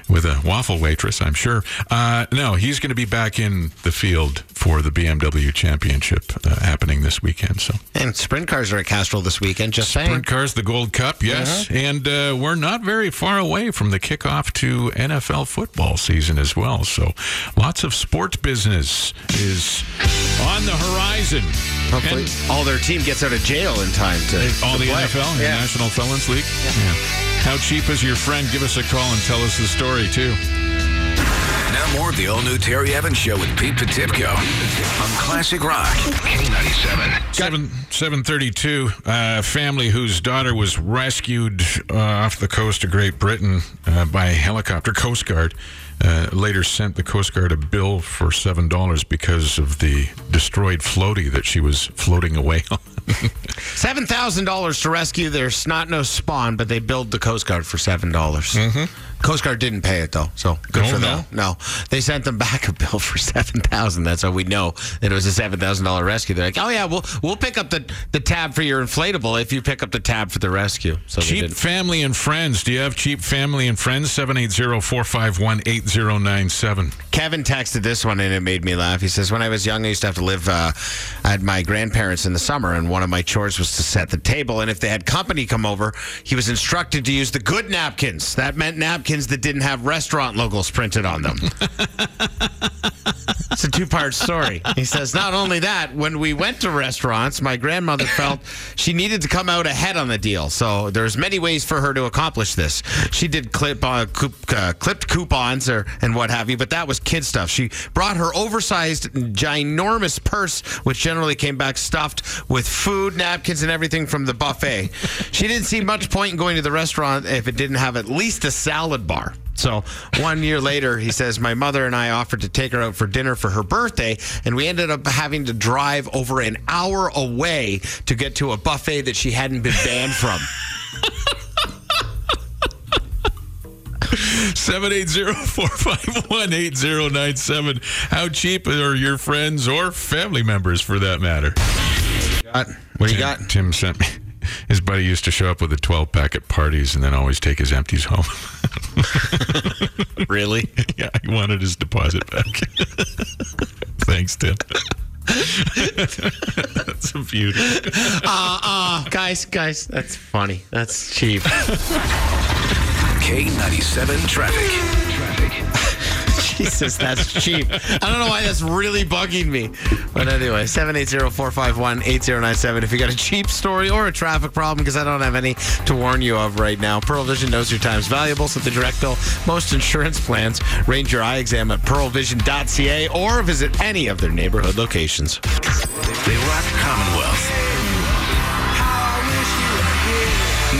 [SPEAKER 1] with a waffle waitress, I'm sure. Uh, no, he's going to be back in the field for the BMW Championship uh, happening this weekend. So,
[SPEAKER 2] And sprint cars are at Castrol this weekend. Just saying.
[SPEAKER 1] sprint cars, the Gold Cup, yes, and uh, we're not very far away from the kickoff to NFL football season as well. So, lots of sports business is on the horizon.
[SPEAKER 2] Hopefully,
[SPEAKER 1] And-
[SPEAKER 2] all their team gets out of jail in time to
[SPEAKER 1] all
[SPEAKER 2] to
[SPEAKER 1] the
[SPEAKER 2] play.
[SPEAKER 1] NFL, the
[SPEAKER 2] Yeah.
[SPEAKER 1] National Felons League. Yeah. How cheap is your friend? Give us a call and tell us the story too.
[SPEAKER 3] Now more of the all-new Terry Evans Show with Pete Potipcoe on Classic Rock K97.
[SPEAKER 1] Seven seven thirty two. Uh, family whose daughter was rescued uh, off the coast of Great Britain uh, by a helicopter. Coast Guard uh, later sent the Coast Guard a bill for seven dollars because of the destroyed floaty that she was floating away on.
[SPEAKER 2] Seven thousand dollars to rescue their snot nosed spawn, but they billed the Coast Guard for seven dollars. Mm-hmm. Coast Guard didn't pay it though, so good
[SPEAKER 1] Oh,
[SPEAKER 2] for them. No, they sent them back a bill for seven thousand. That's how we know that it was a seven thousand dollar rescue. They're like, oh yeah, we'll we'll pick up the the tab for your inflatable if you pick up the tab for the rescue. So
[SPEAKER 1] cheap family and friends. Do you have cheap family and friends? 780-451-8097.
[SPEAKER 2] Kevin texted this one and it made me laugh. He says, When I was young, I used to have to live uh, at my grandparents in the summer, and one of my chores was to set the table. And if they had company come over, he was instructed to use the good napkins. That meant napkins that didn't have restaurant logos printed on them. it's a two part story. He says, Not only that, when we went to restaurants, my grandmother felt she needed to come out ahead on the deal. So there's many ways for her to accomplish this. She did clip uh, coup, uh, clipped coupons or and what have you, but that was kid stuff. She brought her oversized, ginormous purse, which generally came back stuffed with food, napkins, and everything from the buffet. She didn't see much point in going to the restaurant if it didn't have at least a salad bar. So one year later, he says, My mother and I offered to take her out for dinner for her birthday, and we ended up having to drive over an hour away to get to a buffet that she hadn't been banned from.
[SPEAKER 1] 780-451-8097. How cheap are your friends or family members for that matter?
[SPEAKER 2] What do you
[SPEAKER 1] Tim,
[SPEAKER 2] got?
[SPEAKER 1] Tim sent me. His buddy used to show up with a 12 pack at parties and then always take his empties home.
[SPEAKER 2] Really?
[SPEAKER 1] yeah, he wanted his deposit back. Thanks, Tim. That's a beauty.
[SPEAKER 2] Uh, uh, guys, guys, that's funny. That's cheap.
[SPEAKER 3] K97 Traffic.
[SPEAKER 2] Jesus, that's cheap. I don't know why that's really bugging me. But anyway, 780-451-8097 if you got a cheap story or a traffic problem, because I don't have any to warn you of right now. Pearle Vision knows your time's valuable, so the direct bill most insurance plans. Range your eye exam at pearlevision.ca or visit any of their neighborhood locations.
[SPEAKER 3] They rock Commonwealth.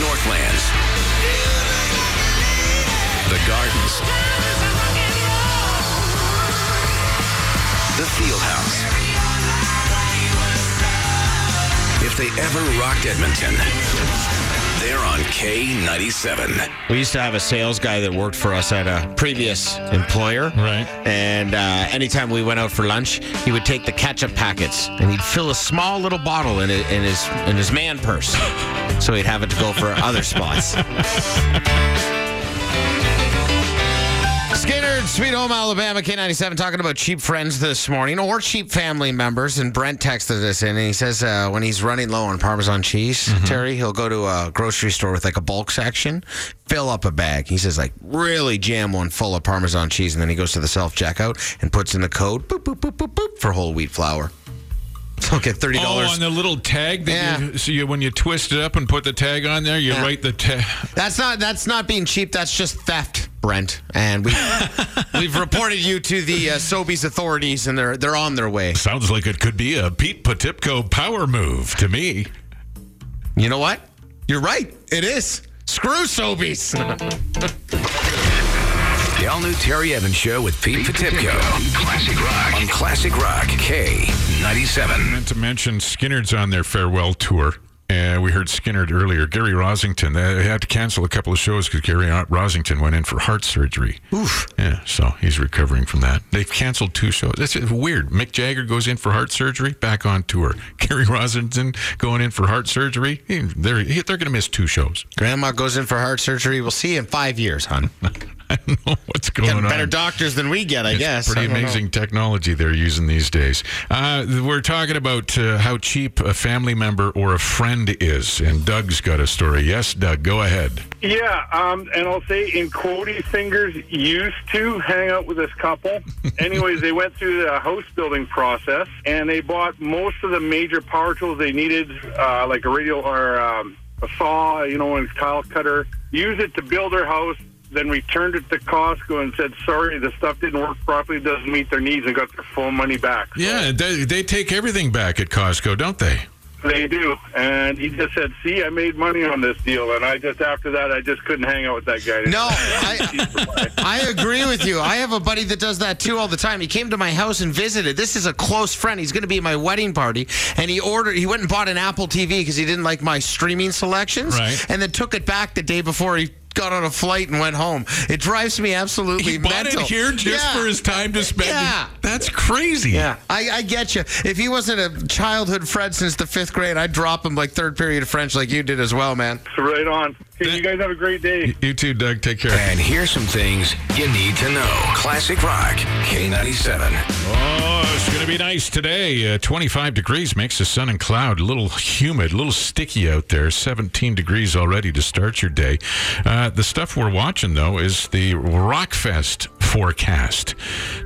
[SPEAKER 3] Northlands. The Gardens. They ever rocked Edmonton, they're on K97.
[SPEAKER 2] We used to have a sales guy that worked for us at a previous employer.
[SPEAKER 1] Right.
[SPEAKER 2] And uh, anytime we went out for lunch, he would take the ketchup packets and he'd fill a small little bottle in, it, in his in his man purse, so he'd have it to go for other spots. Sweet Home, Alabama, K97, talking about cheap friends this morning or cheap family members. And Brent texted us in and he says uh, when he's running low on Parmesan cheese, Terry, he'll go to a grocery store with like a bulk section, fill up a bag. He says, like, really jam one full of Parmesan cheese. And then he goes to the self checkout and puts in the code boop, boop, boop, boop, boop, for whole wheat flour. So he'll get $30.
[SPEAKER 1] Oh, on the little tag that
[SPEAKER 2] Yeah.
[SPEAKER 1] you, so you, when you twist it up and put the tag on there, you
[SPEAKER 2] Yeah.
[SPEAKER 1] write the tag.
[SPEAKER 2] That's not that's not being cheap. That's just theft, Brent. And we we've reported you to the uh, Sobeys authorities, and they're they're on their way.
[SPEAKER 1] Sounds like it could be a Pete Potipcoe power move to me.
[SPEAKER 2] You know what? You're right. It is. Screw Sobeys.
[SPEAKER 3] The all new Terry Evans Show with Pete Potipcoe. Classic Rock. On Classic Rock K97.
[SPEAKER 1] meant to mention Skynyrd's on their farewell tour. And we heard Skynyrd earlier. Gary Rossington. Uh, they had to cancel a couple of shows because Gary Rossington went in for heart surgery.
[SPEAKER 2] Oof.
[SPEAKER 1] Yeah, so he's recovering from that. They've canceled two shows. That's weird. Mick Jagger goes in for heart surgery, back on tour. Gary Rossington going in for heart surgery. They're they're going to miss two shows.
[SPEAKER 2] Grandma goes in for heart surgery. We'll see you in five years, hon.
[SPEAKER 1] I don't know what's going
[SPEAKER 2] Got
[SPEAKER 1] on.
[SPEAKER 2] better doctors than we get, I
[SPEAKER 1] It's
[SPEAKER 2] guess.
[SPEAKER 1] Pretty
[SPEAKER 2] I don't know.
[SPEAKER 1] amazing technology they're using these days. Uh, we're talking about uh, how cheap a family member or a friend is, and Doug's got a story. Yes, Doug, go ahead.
[SPEAKER 6] Yeah, um, and I'll say in quotey fingers used to hang out with this couple. Anyways, they went through the house building process and they bought most of the major power tools they needed, uh, like a radio or um, a saw, you know, and a tile cutter. Use it to build their house. Then returned it to Costco and said, "Sorry, the stuff didn't work properly. Doesn't meet their needs," and got their full money back. So
[SPEAKER 1] Yeah, they, they take everything back at Costco, don't they?
[SPEAKER 6] they do. And he just said, "See, I made money on this deal." And I just after that, I just couldn't hang out with that guy.
[SPEAKER 2] No, I, I agree with you. I have a buddy that does that too all the time. He came to my house and visited. This is a close friend. He's going to be at my wedding party, and he ordered. He went and bought an Apple TV because he didn't like my streaming selections,
[SPEAKER 1] Right.
[SPEAKER 2] And then took it back the day before he got on a flight and went home. It drives me absolutely
[SPEAKER 1] He bought
[SPEAKER 2] mental.
[SPEAKER 1] it here just
[SPEAKER 2] Yeah.
[SPEAKER 1] for his time to spend.
[SPEAKER 2] Yeah.
[SPEAKER 1] That's crazy.
[SPEAKER 2] Yeah, I, I get you. If he wasn't a childhood friend since the fifth grade, I'd drop him like third period of French, like you did as well, man.
[SPEAKER 6] Right on. Okay, you guys have a great day.
[SPEAKER 1] You too, Doug. Take care.
[SPEAKER 3] And here's some things you need to know. Classic Rock K97.
[SPEAKER 1] Oh, it's going to be nice today. Uh, 25 degrees makes the sun and cloud a little humid, a little sticky out there. 17 degrees already to start your day. Uh, the stuff we're watching, though, is the Rockfest forecast.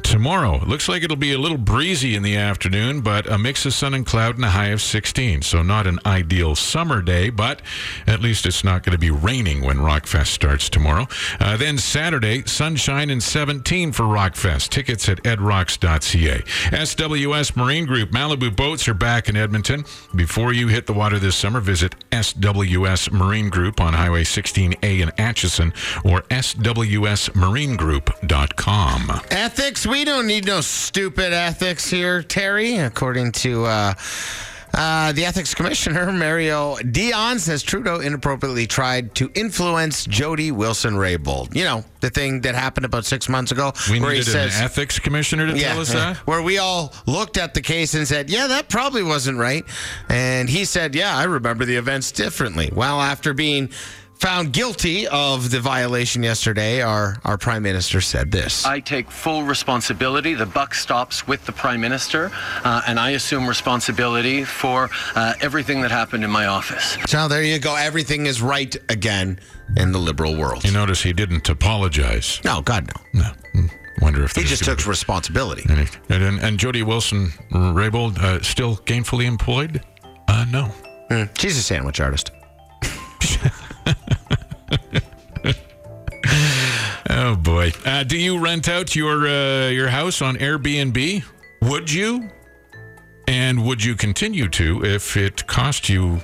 [SPEAKER 1] Tomorrow, looks like it'll be a little breezy in the afternoon, but a mix of sun and cloud and a high of 16. So, not an ideal summer day, but at least it's not going to be raining when Rockfest starts tomorrow. Uh, then Saturday, sunshine and 17 for Rockfest. Tickets at edrocks.ca. SWS Marine Group Malibu boats are back in Edmonton. Before you hit the water this summer, visit SWS Marine Group on Highway 16A in Acheson or swsmarinegroup.com.
[SPEAKER 2] Ethics? We don't need no stupid ethics here, Terry. According to uh, uh, the ethics commissioner, Mario Dion, says Trudeau inappropriately tried to influence Jody Wilson Raybould. You know, the thing that happened about six months ago
[SPEAKER 1] We
[SPEAKER 2] where he says.
[SPEAKER 1] an ethics commissioner to tell us
[SPEAKER 2] yeah,
[SPEAKER 1] that.
[SPEAKER 2] Where we all looked at the case and said, yeah, that probably wasn't right. And he said, yeah, I remember the events differently. Well, after being found guilty of the violation yesterday, our, our prime minister said this.
[SPEAKER 5] I take full responsibility. The buck stops with the prime minister, uh, and I assume responsibility for uh, everything that happened in my office.
[SPEAKER 2] So there you go. Everything is right again in the liberal world.
[SPEAKER 1] You notice he didn't apologize.
[SPEAKER 2] No, God, no.
[SPEAKER 1] No. Hmm. Wonder if
[SPEAKER 2] He
[SPEAKER 1] there's
[SPEAKER 2] just
[SPEAKER 1] gonna
[SPEAKER 2] took responsibility.
[SPEAKER 1] be- And, and, and Jody Wilson Raybould uh, still gainfully employed? Uh, no.
[SPEAKER 2] Mm, She's a sandwich artist.
[SPEAKER 1] Oh boy. Uh, do you rent out your uh, your house on Airbnb? Would you? And would you continue to if it cost you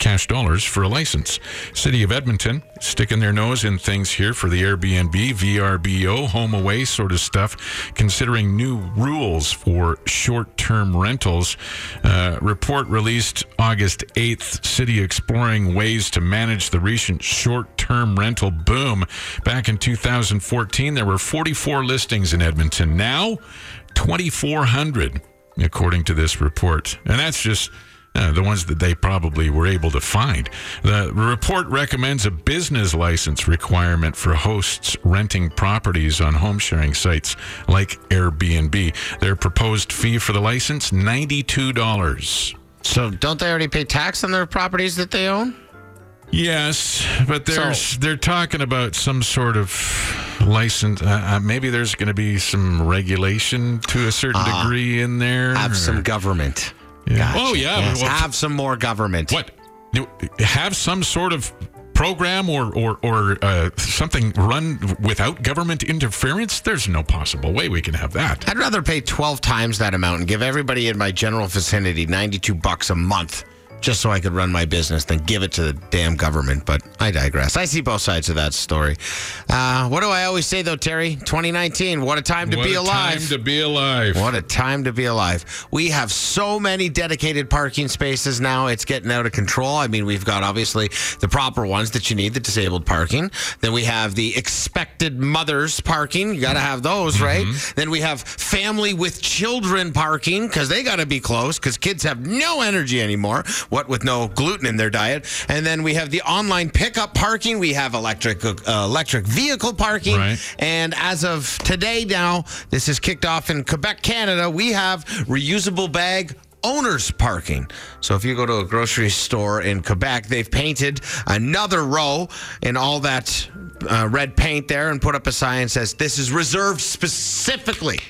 [SPEAKER 1] cash dollars for a license? City of Edmonton sticking their nose in things here for the Airbnb, VRBO, home away sort of stuff, considering new rules for short-term rentals. Uh, report released August 8th, city exploring ways to manage the recent short-term rental boom. Back in 2014, there were 44 listings in Edmonton. Now, 2,400, according to this report. And that's just uh, the ones that they probably were able to find. The report recommends a business license requirement for hosts renting properties on home sharing sites like Airbnb. Their proposed fee for the license $92.
[SPEAKER 2] So don't they already pay tax on their properties that they own?
[SPEAKER 1] Yes, but there's
[SPEAKER 2] So-
[SPEAKER 1] they're talking about some sort of license. Uh, uh, maybe there's going to be some regulation to a certain degree in there.
[SPEAKER 2] Have
[SPEAKER 1] or-
[SPEAKER 2] some government.
[SPEAKER 1] Yeah.
[SPEAKER 2] Gotcha.
[SPEAKER 1] Oh yeah.
[SPEAKER 2] Yes,
[SPEAKER 1] well,
[SPEAKER 2] have some more government.
[SPEAKER 1] what? Have some sort of program or or or uh, something run without government interference? There's no possible way we can have that.
[SPEAKER 2] I'd rather pay 12 times that amount and give everybody in my general vicinity 92 bucks a month just so I could run my business than give it to the damn government. But I digress. I see both sides of that story. Uh, what do I always say though, Terry? 2019. What a time to
[SPEAKER 1] what
[SPEAKER 2] be
[SPEAKER 1] a
[SPEAKER 2] alive.
[SPEAKER 1] time to be alive.
[SPEAKER 2] What a time to be alive. We have so many dedicated parking spaces now. It's getting out of control. I mean, we've got obviously the proper ones that you need, the disabled parking. Then we have the expected mothers parking. You got to have those, right? Then we have family with children parking because they got to be close because kids have no energy anymore. What with no gluten in their diet. And then we have the online pickup parking. We have electric uh, electric vehicle parking.
[SPEAKER 1] Right.
[SPEAKER 2] And as of today, now this is kicked off in Quebec, Canada. We have reusable bag owners parking. So if you go to a grocery store in Quebec, they've painted another row in all that uh, red paint there and put up a sign that says this is reserved specifically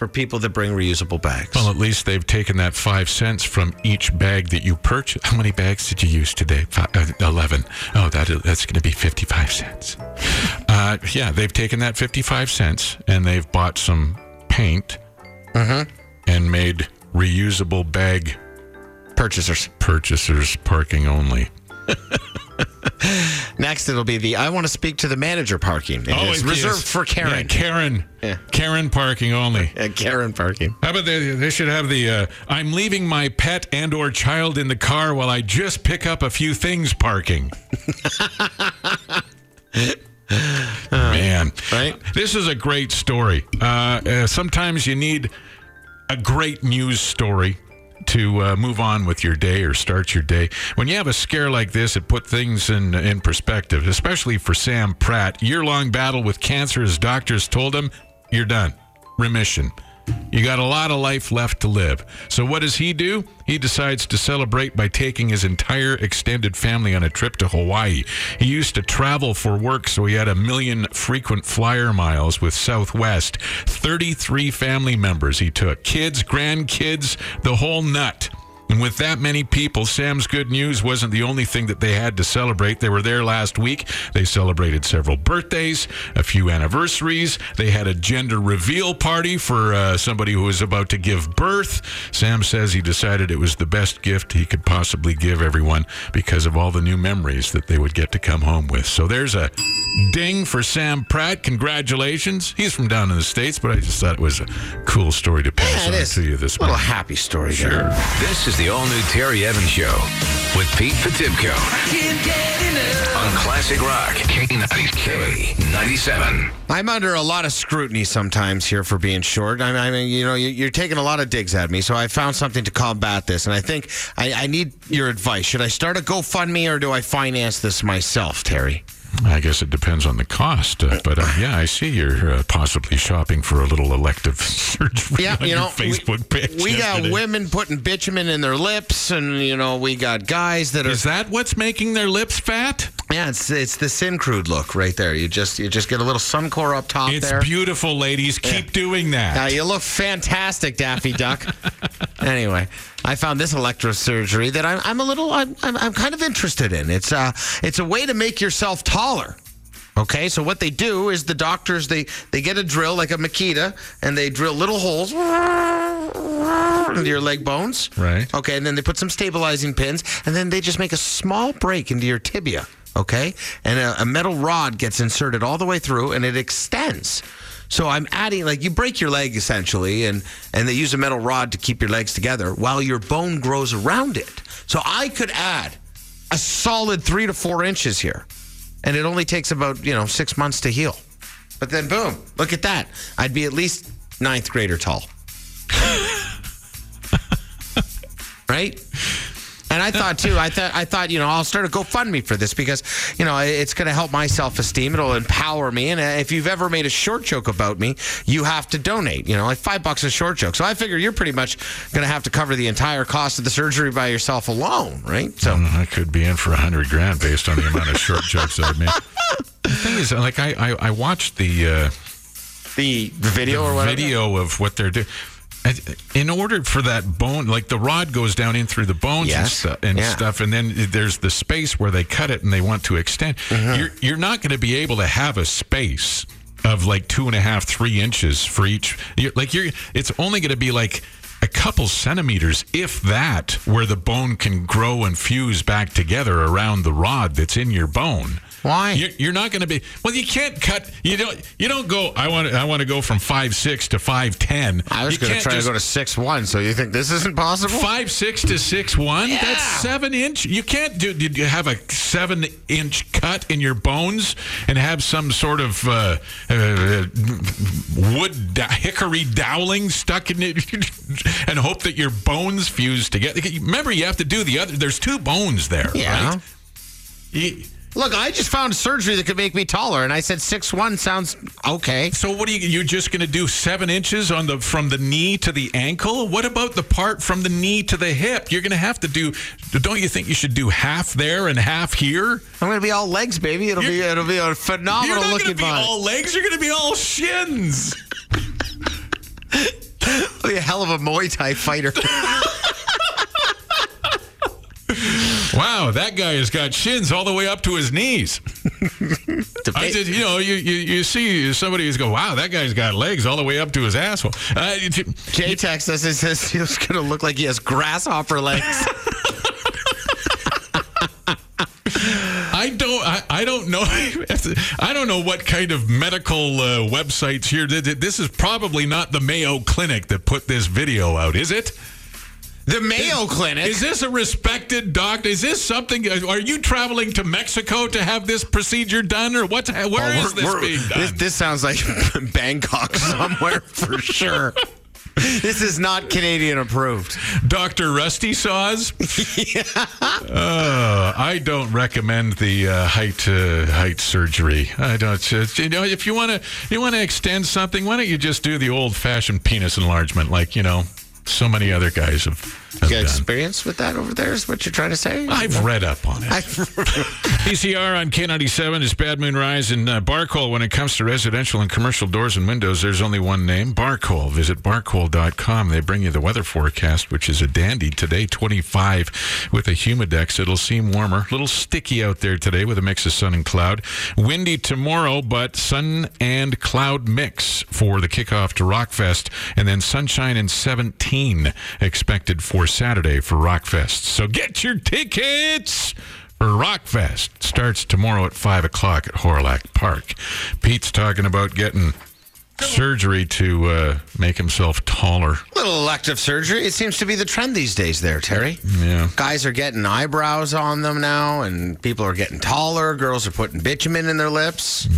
[SPEAKER 2] for people that bring reusable bags.
[SPEAKER 1] Well, at least they've taken that five cents from each bag that you purchase. How many bags did you use today? Five, uh, Eleven. Oh, that that's going to be fifty-five cents. Uh, yeah, they've taken that fifty-five cents and they've bought some paint and made reusable bag
[SPEAKER 2] Purchasers.
[SPEAKER 1] purchasers parking only.
[SPEAKER 2] Next, it'll be the I want to speak to the manager parking. It is
[SPEAKER 1] it
[SPEAKER 2] reserved
[SPEAKER 1] is.
[SPEAKER 2] for Karen.
[SPEAKER 1] Yeah, Karen.
[SPEAKER 2] Yeah.
[SPEAKER 1] Karen parking only.
[SPEAKER 2] Uh, Karen parking.
[SPEAKER 1] How about they, they should have the uh, I'm leaving my pet and or child in the car while I just pick up a few things parking. Man,
[SPEAKER 2] Right?
[SPEAKER 1] This is a great story. Uh, uh, sometimes you need a great news story to uh, move on with your day or start your day. When you have a scare like this, it put things in in perspective, especially for Sam Pratt. Year long battle with cancer, as doctors told him, you're done, remission. You got a lot of life left to live. So what does he do? He decides to celebrate by taking his entire extended family on a trip to Hawaii. He used to travel for work, so he had a million frequent flyer miles with Southwest. 33 family members he took kids, grandkids, the whole nut. And with that many people, Sam's good news wasn't the only thing that they had to celebrate. They were there last week. They celebrated several birthdays, a few anniversaries. They had a gender reveal party for uh, somebody who was about to give birth. Sam says he decided it was the best gift he could possibly give everyone because of all the new memories that they would get to come home with. So there's a ding for Sam Pratt. Congratulations. He's from down in the States, but I just thought it was a cool story to pass
[SPEAKER 2] Yeah,
[SPEAKER 1] on to you this morning.
[SPEAKER 2] little happy story there.
[SPEAKER 3] This is the all new Terry Evans Show with Pete Potipcoe on Classic Rock K90K 97.
[SPEAKER 2] I'm under a lot of scrutiny sometimes here for being short. I mean, I mean you know, you- you're taking a lot of digs at me, so I found something to combat this, and I think I, I need your advice. Should I start a GoFundMe or do I finance this myself, Terry?
[SPEAKER 1] I guess it depends on the cost, uh, but uh, yeah, I see you're uh, possibly shopping for a little elective surgery.
[SPEAKER 2] Yeah,
[SPEAKER 1] on
[SPEAKER 2] you
[SPEAKER 1] your
[SPEAKER 2] know,
[SPEAKER 1] Facebook
[SPEAKER 2] we,
[SPEAKER 1] page.
[SPEAKER 2] we got women putting bitumen in their lips, and you know, we got guys that are.
[SPEAKER 1] Is that what's making their lips fat?
[SPEAKER 2] yeah, it's it's the Syncrude look right there. You just you just get a little Suncor up top
[SPEAKER 1] It's
[SPEAKER 2] there.
[SPEAKER 1] beautiful, ladies. Keep doing that.
[SPEAKER 2] Uh, you look fantastic, Daffy Duck. anyway, I found this electrosurgery that I'm, I'm a little, I'm, I'm, kind of interested in. It's uh, it's a way to make yourself taller. Okay, so what they do is the doctors they they get a drill like a Makita and they drill little holes into your leg bones.
[SPEAKER 1] Right.
[SPEAKER 2] Okay, and then they put some stabilizing pins and then they just make a small break into your tibia. Okay, and a, a metal rod gets inserted all the way through and it extends. So I'm adding like you break your leg essentially, and and they use a metal rod to keep your legs together while your bone grows around it. So I could add a solid three to four inches here, and it only takes about you know six months to heal. But then boom, look at that! I'd be at least ninth grader tall, right? And I thought too. I thought I thought you know I'll start a GoFundMe for this because you know it's going to help my self esteem. It'll empower me. And uh, if you've ever made a short joke about me, you have to donate. You know, like five bucks a short joke. So I figure you're pretty much going to have to cover the entire cost of the surgery by yourself alone, right? So
[SPEAKER 1] I could be in for a hundred grand based on the amount of short jokes I've made. The thing is, like, I I, I watched the. Uh,
[SPEAKER 2] the video or whatever.
[SPEAKER 1] video of what they're doing. In order for that bone, like the rod goes down in through the bones and, stu- and
[SPEAKER 2] Yeah.
[SPEAKER 1] stuff, and then there's the space where they cut it and they want to extend.
[SPEAKER 2] Mm-hmm.
[SPEAKER 1] You're you're not going to be able to have a space of like two and a half, three inches for each. You're, like you're, it's only going to be like a couple centimeters, if that, where the bone can grow and fuse back together around the rod that's in your bone.
[SPEAKER 2] Why?
[SPEAKER 1] You're, you're not going to be. Well, you can't cut. You don't. You don't go. I want. to I want to go from five six to five ten.
[SPEAKER 2] I was going to try to go to six one. So you think this isn't possible?
[SPEAKER 1] five six to six one.
[SPEAKER 2] Yeah.
[SPEAKER 1] That's seven inch. You can't do. Did you have a seven inch cut in your bones and have some sort of uh, uh, wood da- hickory dowling stuck in it and hope that your bones fuse together? Remember, you have to do the other. There's two bones there.
[SPEAKER 2] Yeah.
[SPEAKER 1] Right? You-
[SPEAKER 2] Look, I just found surgery that could make me taller, and I said six one sounds okay.
[SPEAKER 1] So what are you? You're just going to do seven inches on the from the knee to the ankle? What about the part from the knee to the hip? You're going to have to do. Don't you think you should do half there and half here?
[SPEAKER 2] I'm going to be all legs, baby. It'll be
[SPEAKER 1] You're-
[SPEAKER 2] it'll be a phenomenal You're
[SPEAKER 1] not going
[SPEAKER 2] looking
[SPEAKER 1] to be
[SPEAKER 2] body.
[SPEAKER 1] all legs. You're going to be all shins.
[SPEAKER 2] Be a hell of a Muay Thai fighter.
[SPEAKER 1] Wow, that guy has got shins all the way up to his knees. I just, you know, you, you, you see somebody who's go, wow, that guy's got legs all the way up to his asshole. Uh, it-
[SPEAKER 2] Jay texts us and says he's going to look like he has grasshopper legs.
[SPEAKER 1] I don't. I, I don't know. I don't know what kind of medical uh, websites here. Th- th- This is probably not the Mayo Clinic that put this video out, is it?
[SPEAKER 2] The Mayo Clinic.
[SPEAKER 1] Is this a respected doctor? Is this something? Are you traveling to Mexico to have this procedure done, or what's? Where
[SPEAKER 2] Oh,
[SPEAKER 1] is this being done?
[SPEAKER 2] This, this sounds like Bangkok somewhere for sure. This is not Canadian approved.
[SPEAKER 1] Dr. Rusty Saws? Uh, I don't recommend the uh, height uh, height surgery. I don't. you know, if you want to you want to extend something, why don't you just do the old fashioned penis enlargement, like you know, so many other guys have,
[SPEAKER 2] You got
[SPEAKER 1] done.
[SPEAKER 2] experience with that over there? Is what you're trying to say?
[SPEAKER 1] I've read up on it. PCR on K97 is Bad Moon Rise and uh, Barcol. When it comes to residential and commercial doors and windows, there's only one name, Barcol. Visit barcol.com. They bring you the weather forecast, which is a dandy. Today, 25 with a humidex. It'll seem warmer. A little sticky out there today with a mix of sun and cloud. Windy tomorrow, but sun and cloud mix for the kickoff to Rockfest. And then sunshine and 17 expected for Saturday for Rockfest. So get your tickets for Rockfest. Starts tomorrow at 5 o'clock at Hawrelak Park. Pete's talking about getting surgery to uh, make himself taller.
[SPEAKER 2] little elective surgery. It seems to be the trend these days, there, Terry.
[SPEAKER 1] Yeah.
[SPEAKER 2] Guys are getting eyebrows on them now, and people are getting taller. Girls are putting bitumen in their lips.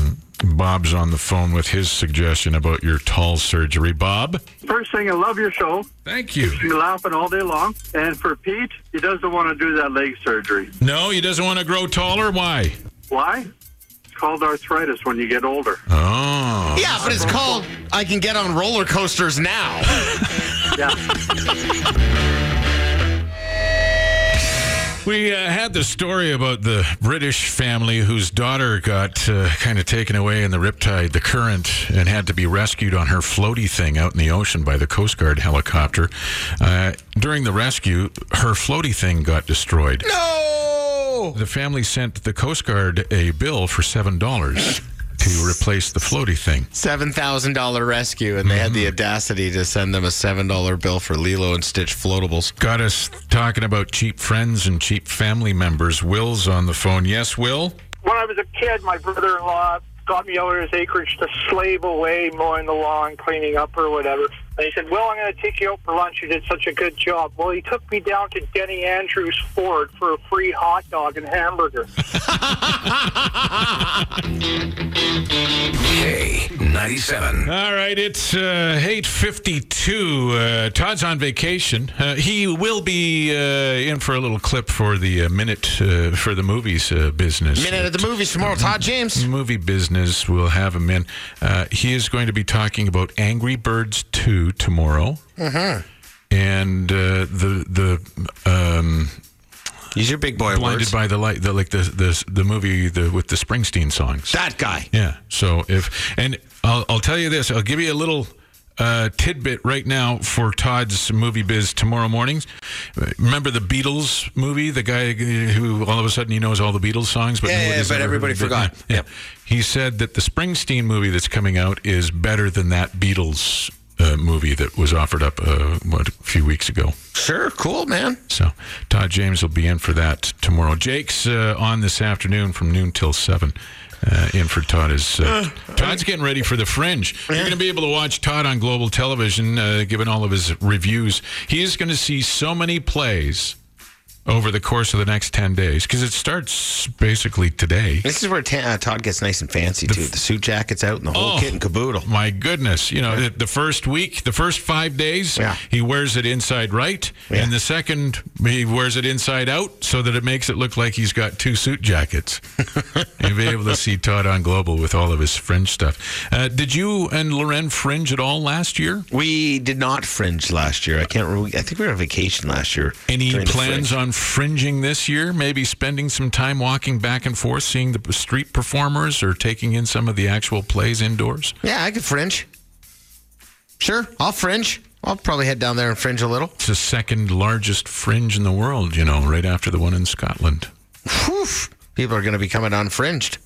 [SPEAKER 1] Bob's on the phone with his suggestion about your tall surgery. Bob?
[SPEAKER 6] First thing, I love your show.
[SPEAKER 1] Thank you.
[SPEAKER 6] You're laughing all day long. And for Pete, he doesn't want to do that leg surgery.
[SPEAKER 1] No, he doesn't want to grow taller? Why?
[SPEAKER 6] Why? It's called arthritis when you get older.
[SPEAKER 1] Oh.
[SPEAKER 2] Yeah, but it's called I can get on roller coasters now.
[SPEAKER 6] Yeah.
[SPEAKER 1] We uh, had the story about the British family whose daughter got uh, kind of taken away in the riptide, the current, and had to be rescued on her floaty thing out in the ocean by the Coast Guard helicopter. Uh, during the rescue, her floaty thing got destroyed.
[SPEAKER 2] no!
[SPEAKER 1] The family sent the Coast Guard a bill for seven dollars to replace the floaty thing.
[SPEAKER 2] $7,000 rescue, and they had the mm-hmm. audacity to send them a $7 bill for Lilo and Stitch floatables.
[SPEAKER 1] Got us talking about cheap friends and cheap family members. Will's on the phone. Yes, Will.
[SPEAKER 7] when I was a kid, my brother-in-law got me out of his acreage to slave away mowing the lawn, cleaning up or whatever. And he said, "Well, I'm going to take you out for lunch. You did such a good job." Well, he took me down to Denny Andrews Ford for a free hot dog and hamburger.
[SPEAKER 3] K97.
[SPEAKER 1] All right, it's uh, 8.52. Uh, Todd's on vacation. Uh, he will be uh, in for a little clip for the uh, minute uh, for the movies uh, business.
[SPEAKER 2] Minute at the movies tomorrow. Todd James.
[SPEAKER 1] Movie business. We'll have him in. Uh, he is going to be talking about Angry Birds 2 tomorrow.
[SPEAKER 2] Mm-hmm.
[SPEAKER 1] And uh, the the um,
[SPEAKER 2] Use your big boy
[SPEAKER 1] blinded
[SPEAKER 2] words.
[SPEAKER 1] by the light, the, like the the the movie the, with the Springsteen songs.
[SPEAKER 2] that guy.
[SPEAKER 1] Yeah. So if and I'll I'll tell you this. I'll give you a little uh, tidbit right now for Todd's movie biz tomorrow mornings. Remember the Beatles movie? The guy who all of a sudden he knows all the Beatles songs, but
[SPEAKER 2] Yeah, yeah, but everybody
[SPEAKER 1] heard of it.
[SPEAKER 2] forgot.
[SPEAKER 1] Yeah.
[SPEAKER 2] Yep.
[SPEAKER 1] He said that the Springsteen movie that's coming out is better than that Beatles uh, movie that was offered up uh, what, a few weeks ago.
[SPEAKER 2] Sure, cool, man.
[SPEAKER 1] So Todd James will be in for that tomorrow. Jake's uh, on this afternoon from noon till seven. Uh, in for Todd is uh, Todd's getting ready for the Fringe. You're going to be able to watch Todd on global television, uh, giving all of his reviews. He is going to see so many plays over the course of the next ten days because it starts basically today.
[SPEAKER 2] This is where Ta- uh, Todd gets nice and fancy too. The suit jacket's out and the whole
[SPEAKER 1] Oh.
[SPEAKER 2] kit and caboodle.
[SPEAKER 1] My goodness, you know, the, the first week, the first five days,
[SPEAKER 2] Yeah.
[SPEAKER 1] he wears it inside right,
[SPEAKER 2] Yeah.
[SPEAKER 1] and the second he wears it inside out, so that it makes it look like he's got two suit jackets. You'll be able to see Todd on Global with all of his fringe stuff. Uh, did you and Loren fringe at all last year?
[SPEAKER 2] We did not fringe last year. I can't. Remember. I think we were on vacation last year.
[SPEAKER 1] Any plans on fringing this year? Maybe spending some time walking back and forth, seeing the street performers, or taking in some of the actual plays indoors?
[SPEAKER 2] Yeah, I could fringe. Sure, I'll fringe. I'll probably head down there and fringe a little.
[SPEAKER 1] It's the second largest fringe in the world, you know, right after the one in Scotland.
[SPEAKER 2] Whew. People are going to be coming unfringed.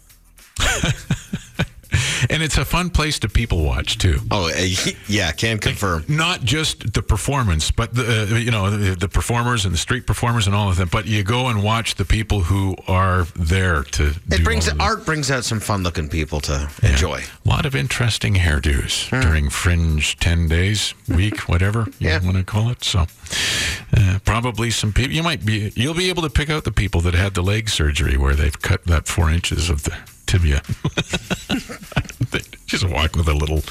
[SPEAKER 1] And it's a fun place to people watch too.
[SPEAKER 2] Oh, uh, yeah, can confirm.
[SPEAKER 1] Not just the performance, but the uh, you know the, the performers and the street performers and all of them. But you go and watch the people who are there to.
[SPEAKER 2] It
[SPEAKER 1] do
[SPEAKER 2] brings art brings out some fun looking people to enjoy.
[SPEAKER 1] A lot of interesting hairdos during Fringe 10 days, week, whatever you
[SPEAKER 2] Yeah.
[SPEAKER 1] want to call it. So, uh, probably some people, you might be, you'll be able to pick out the people that had the leg surgery where they've cut that four inches of the tibia. Just walk with a little,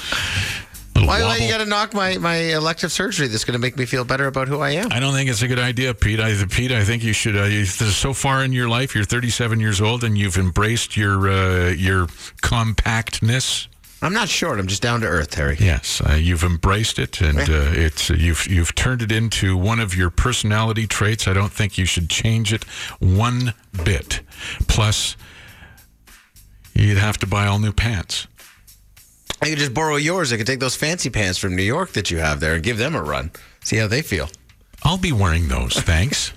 [SPEAKER 1] little
[SPEAKER 2] Why,
[SPEAKER 1] wobble.
[SPEAKER 2] you got to knock my, my elective surgery that's going to make me feel better about who I am?
[SPEAKER 1] I don't think it's a good idea, Pete. I, Pete, I think you should. Uh, you- so far in your life, you're 37 years old, and you've embraced your uh, your compactness.
[SPEAKER 2] I'm not short. I'm just down to earth, Harry.
[SPEAKER 1] Yes, uh, you've embraced it, and uh, it's you've you've turned it into one of your personality traits. I don't think you should change it one bit. Plus, you'd have to buy all new pants.
[SPEAKER 2] I could just borrow yours. I could take those fancy pants from New York that you have there and give them a run. See how they feel.
[SPEAKER 1] I'll be wearing those. Thanks.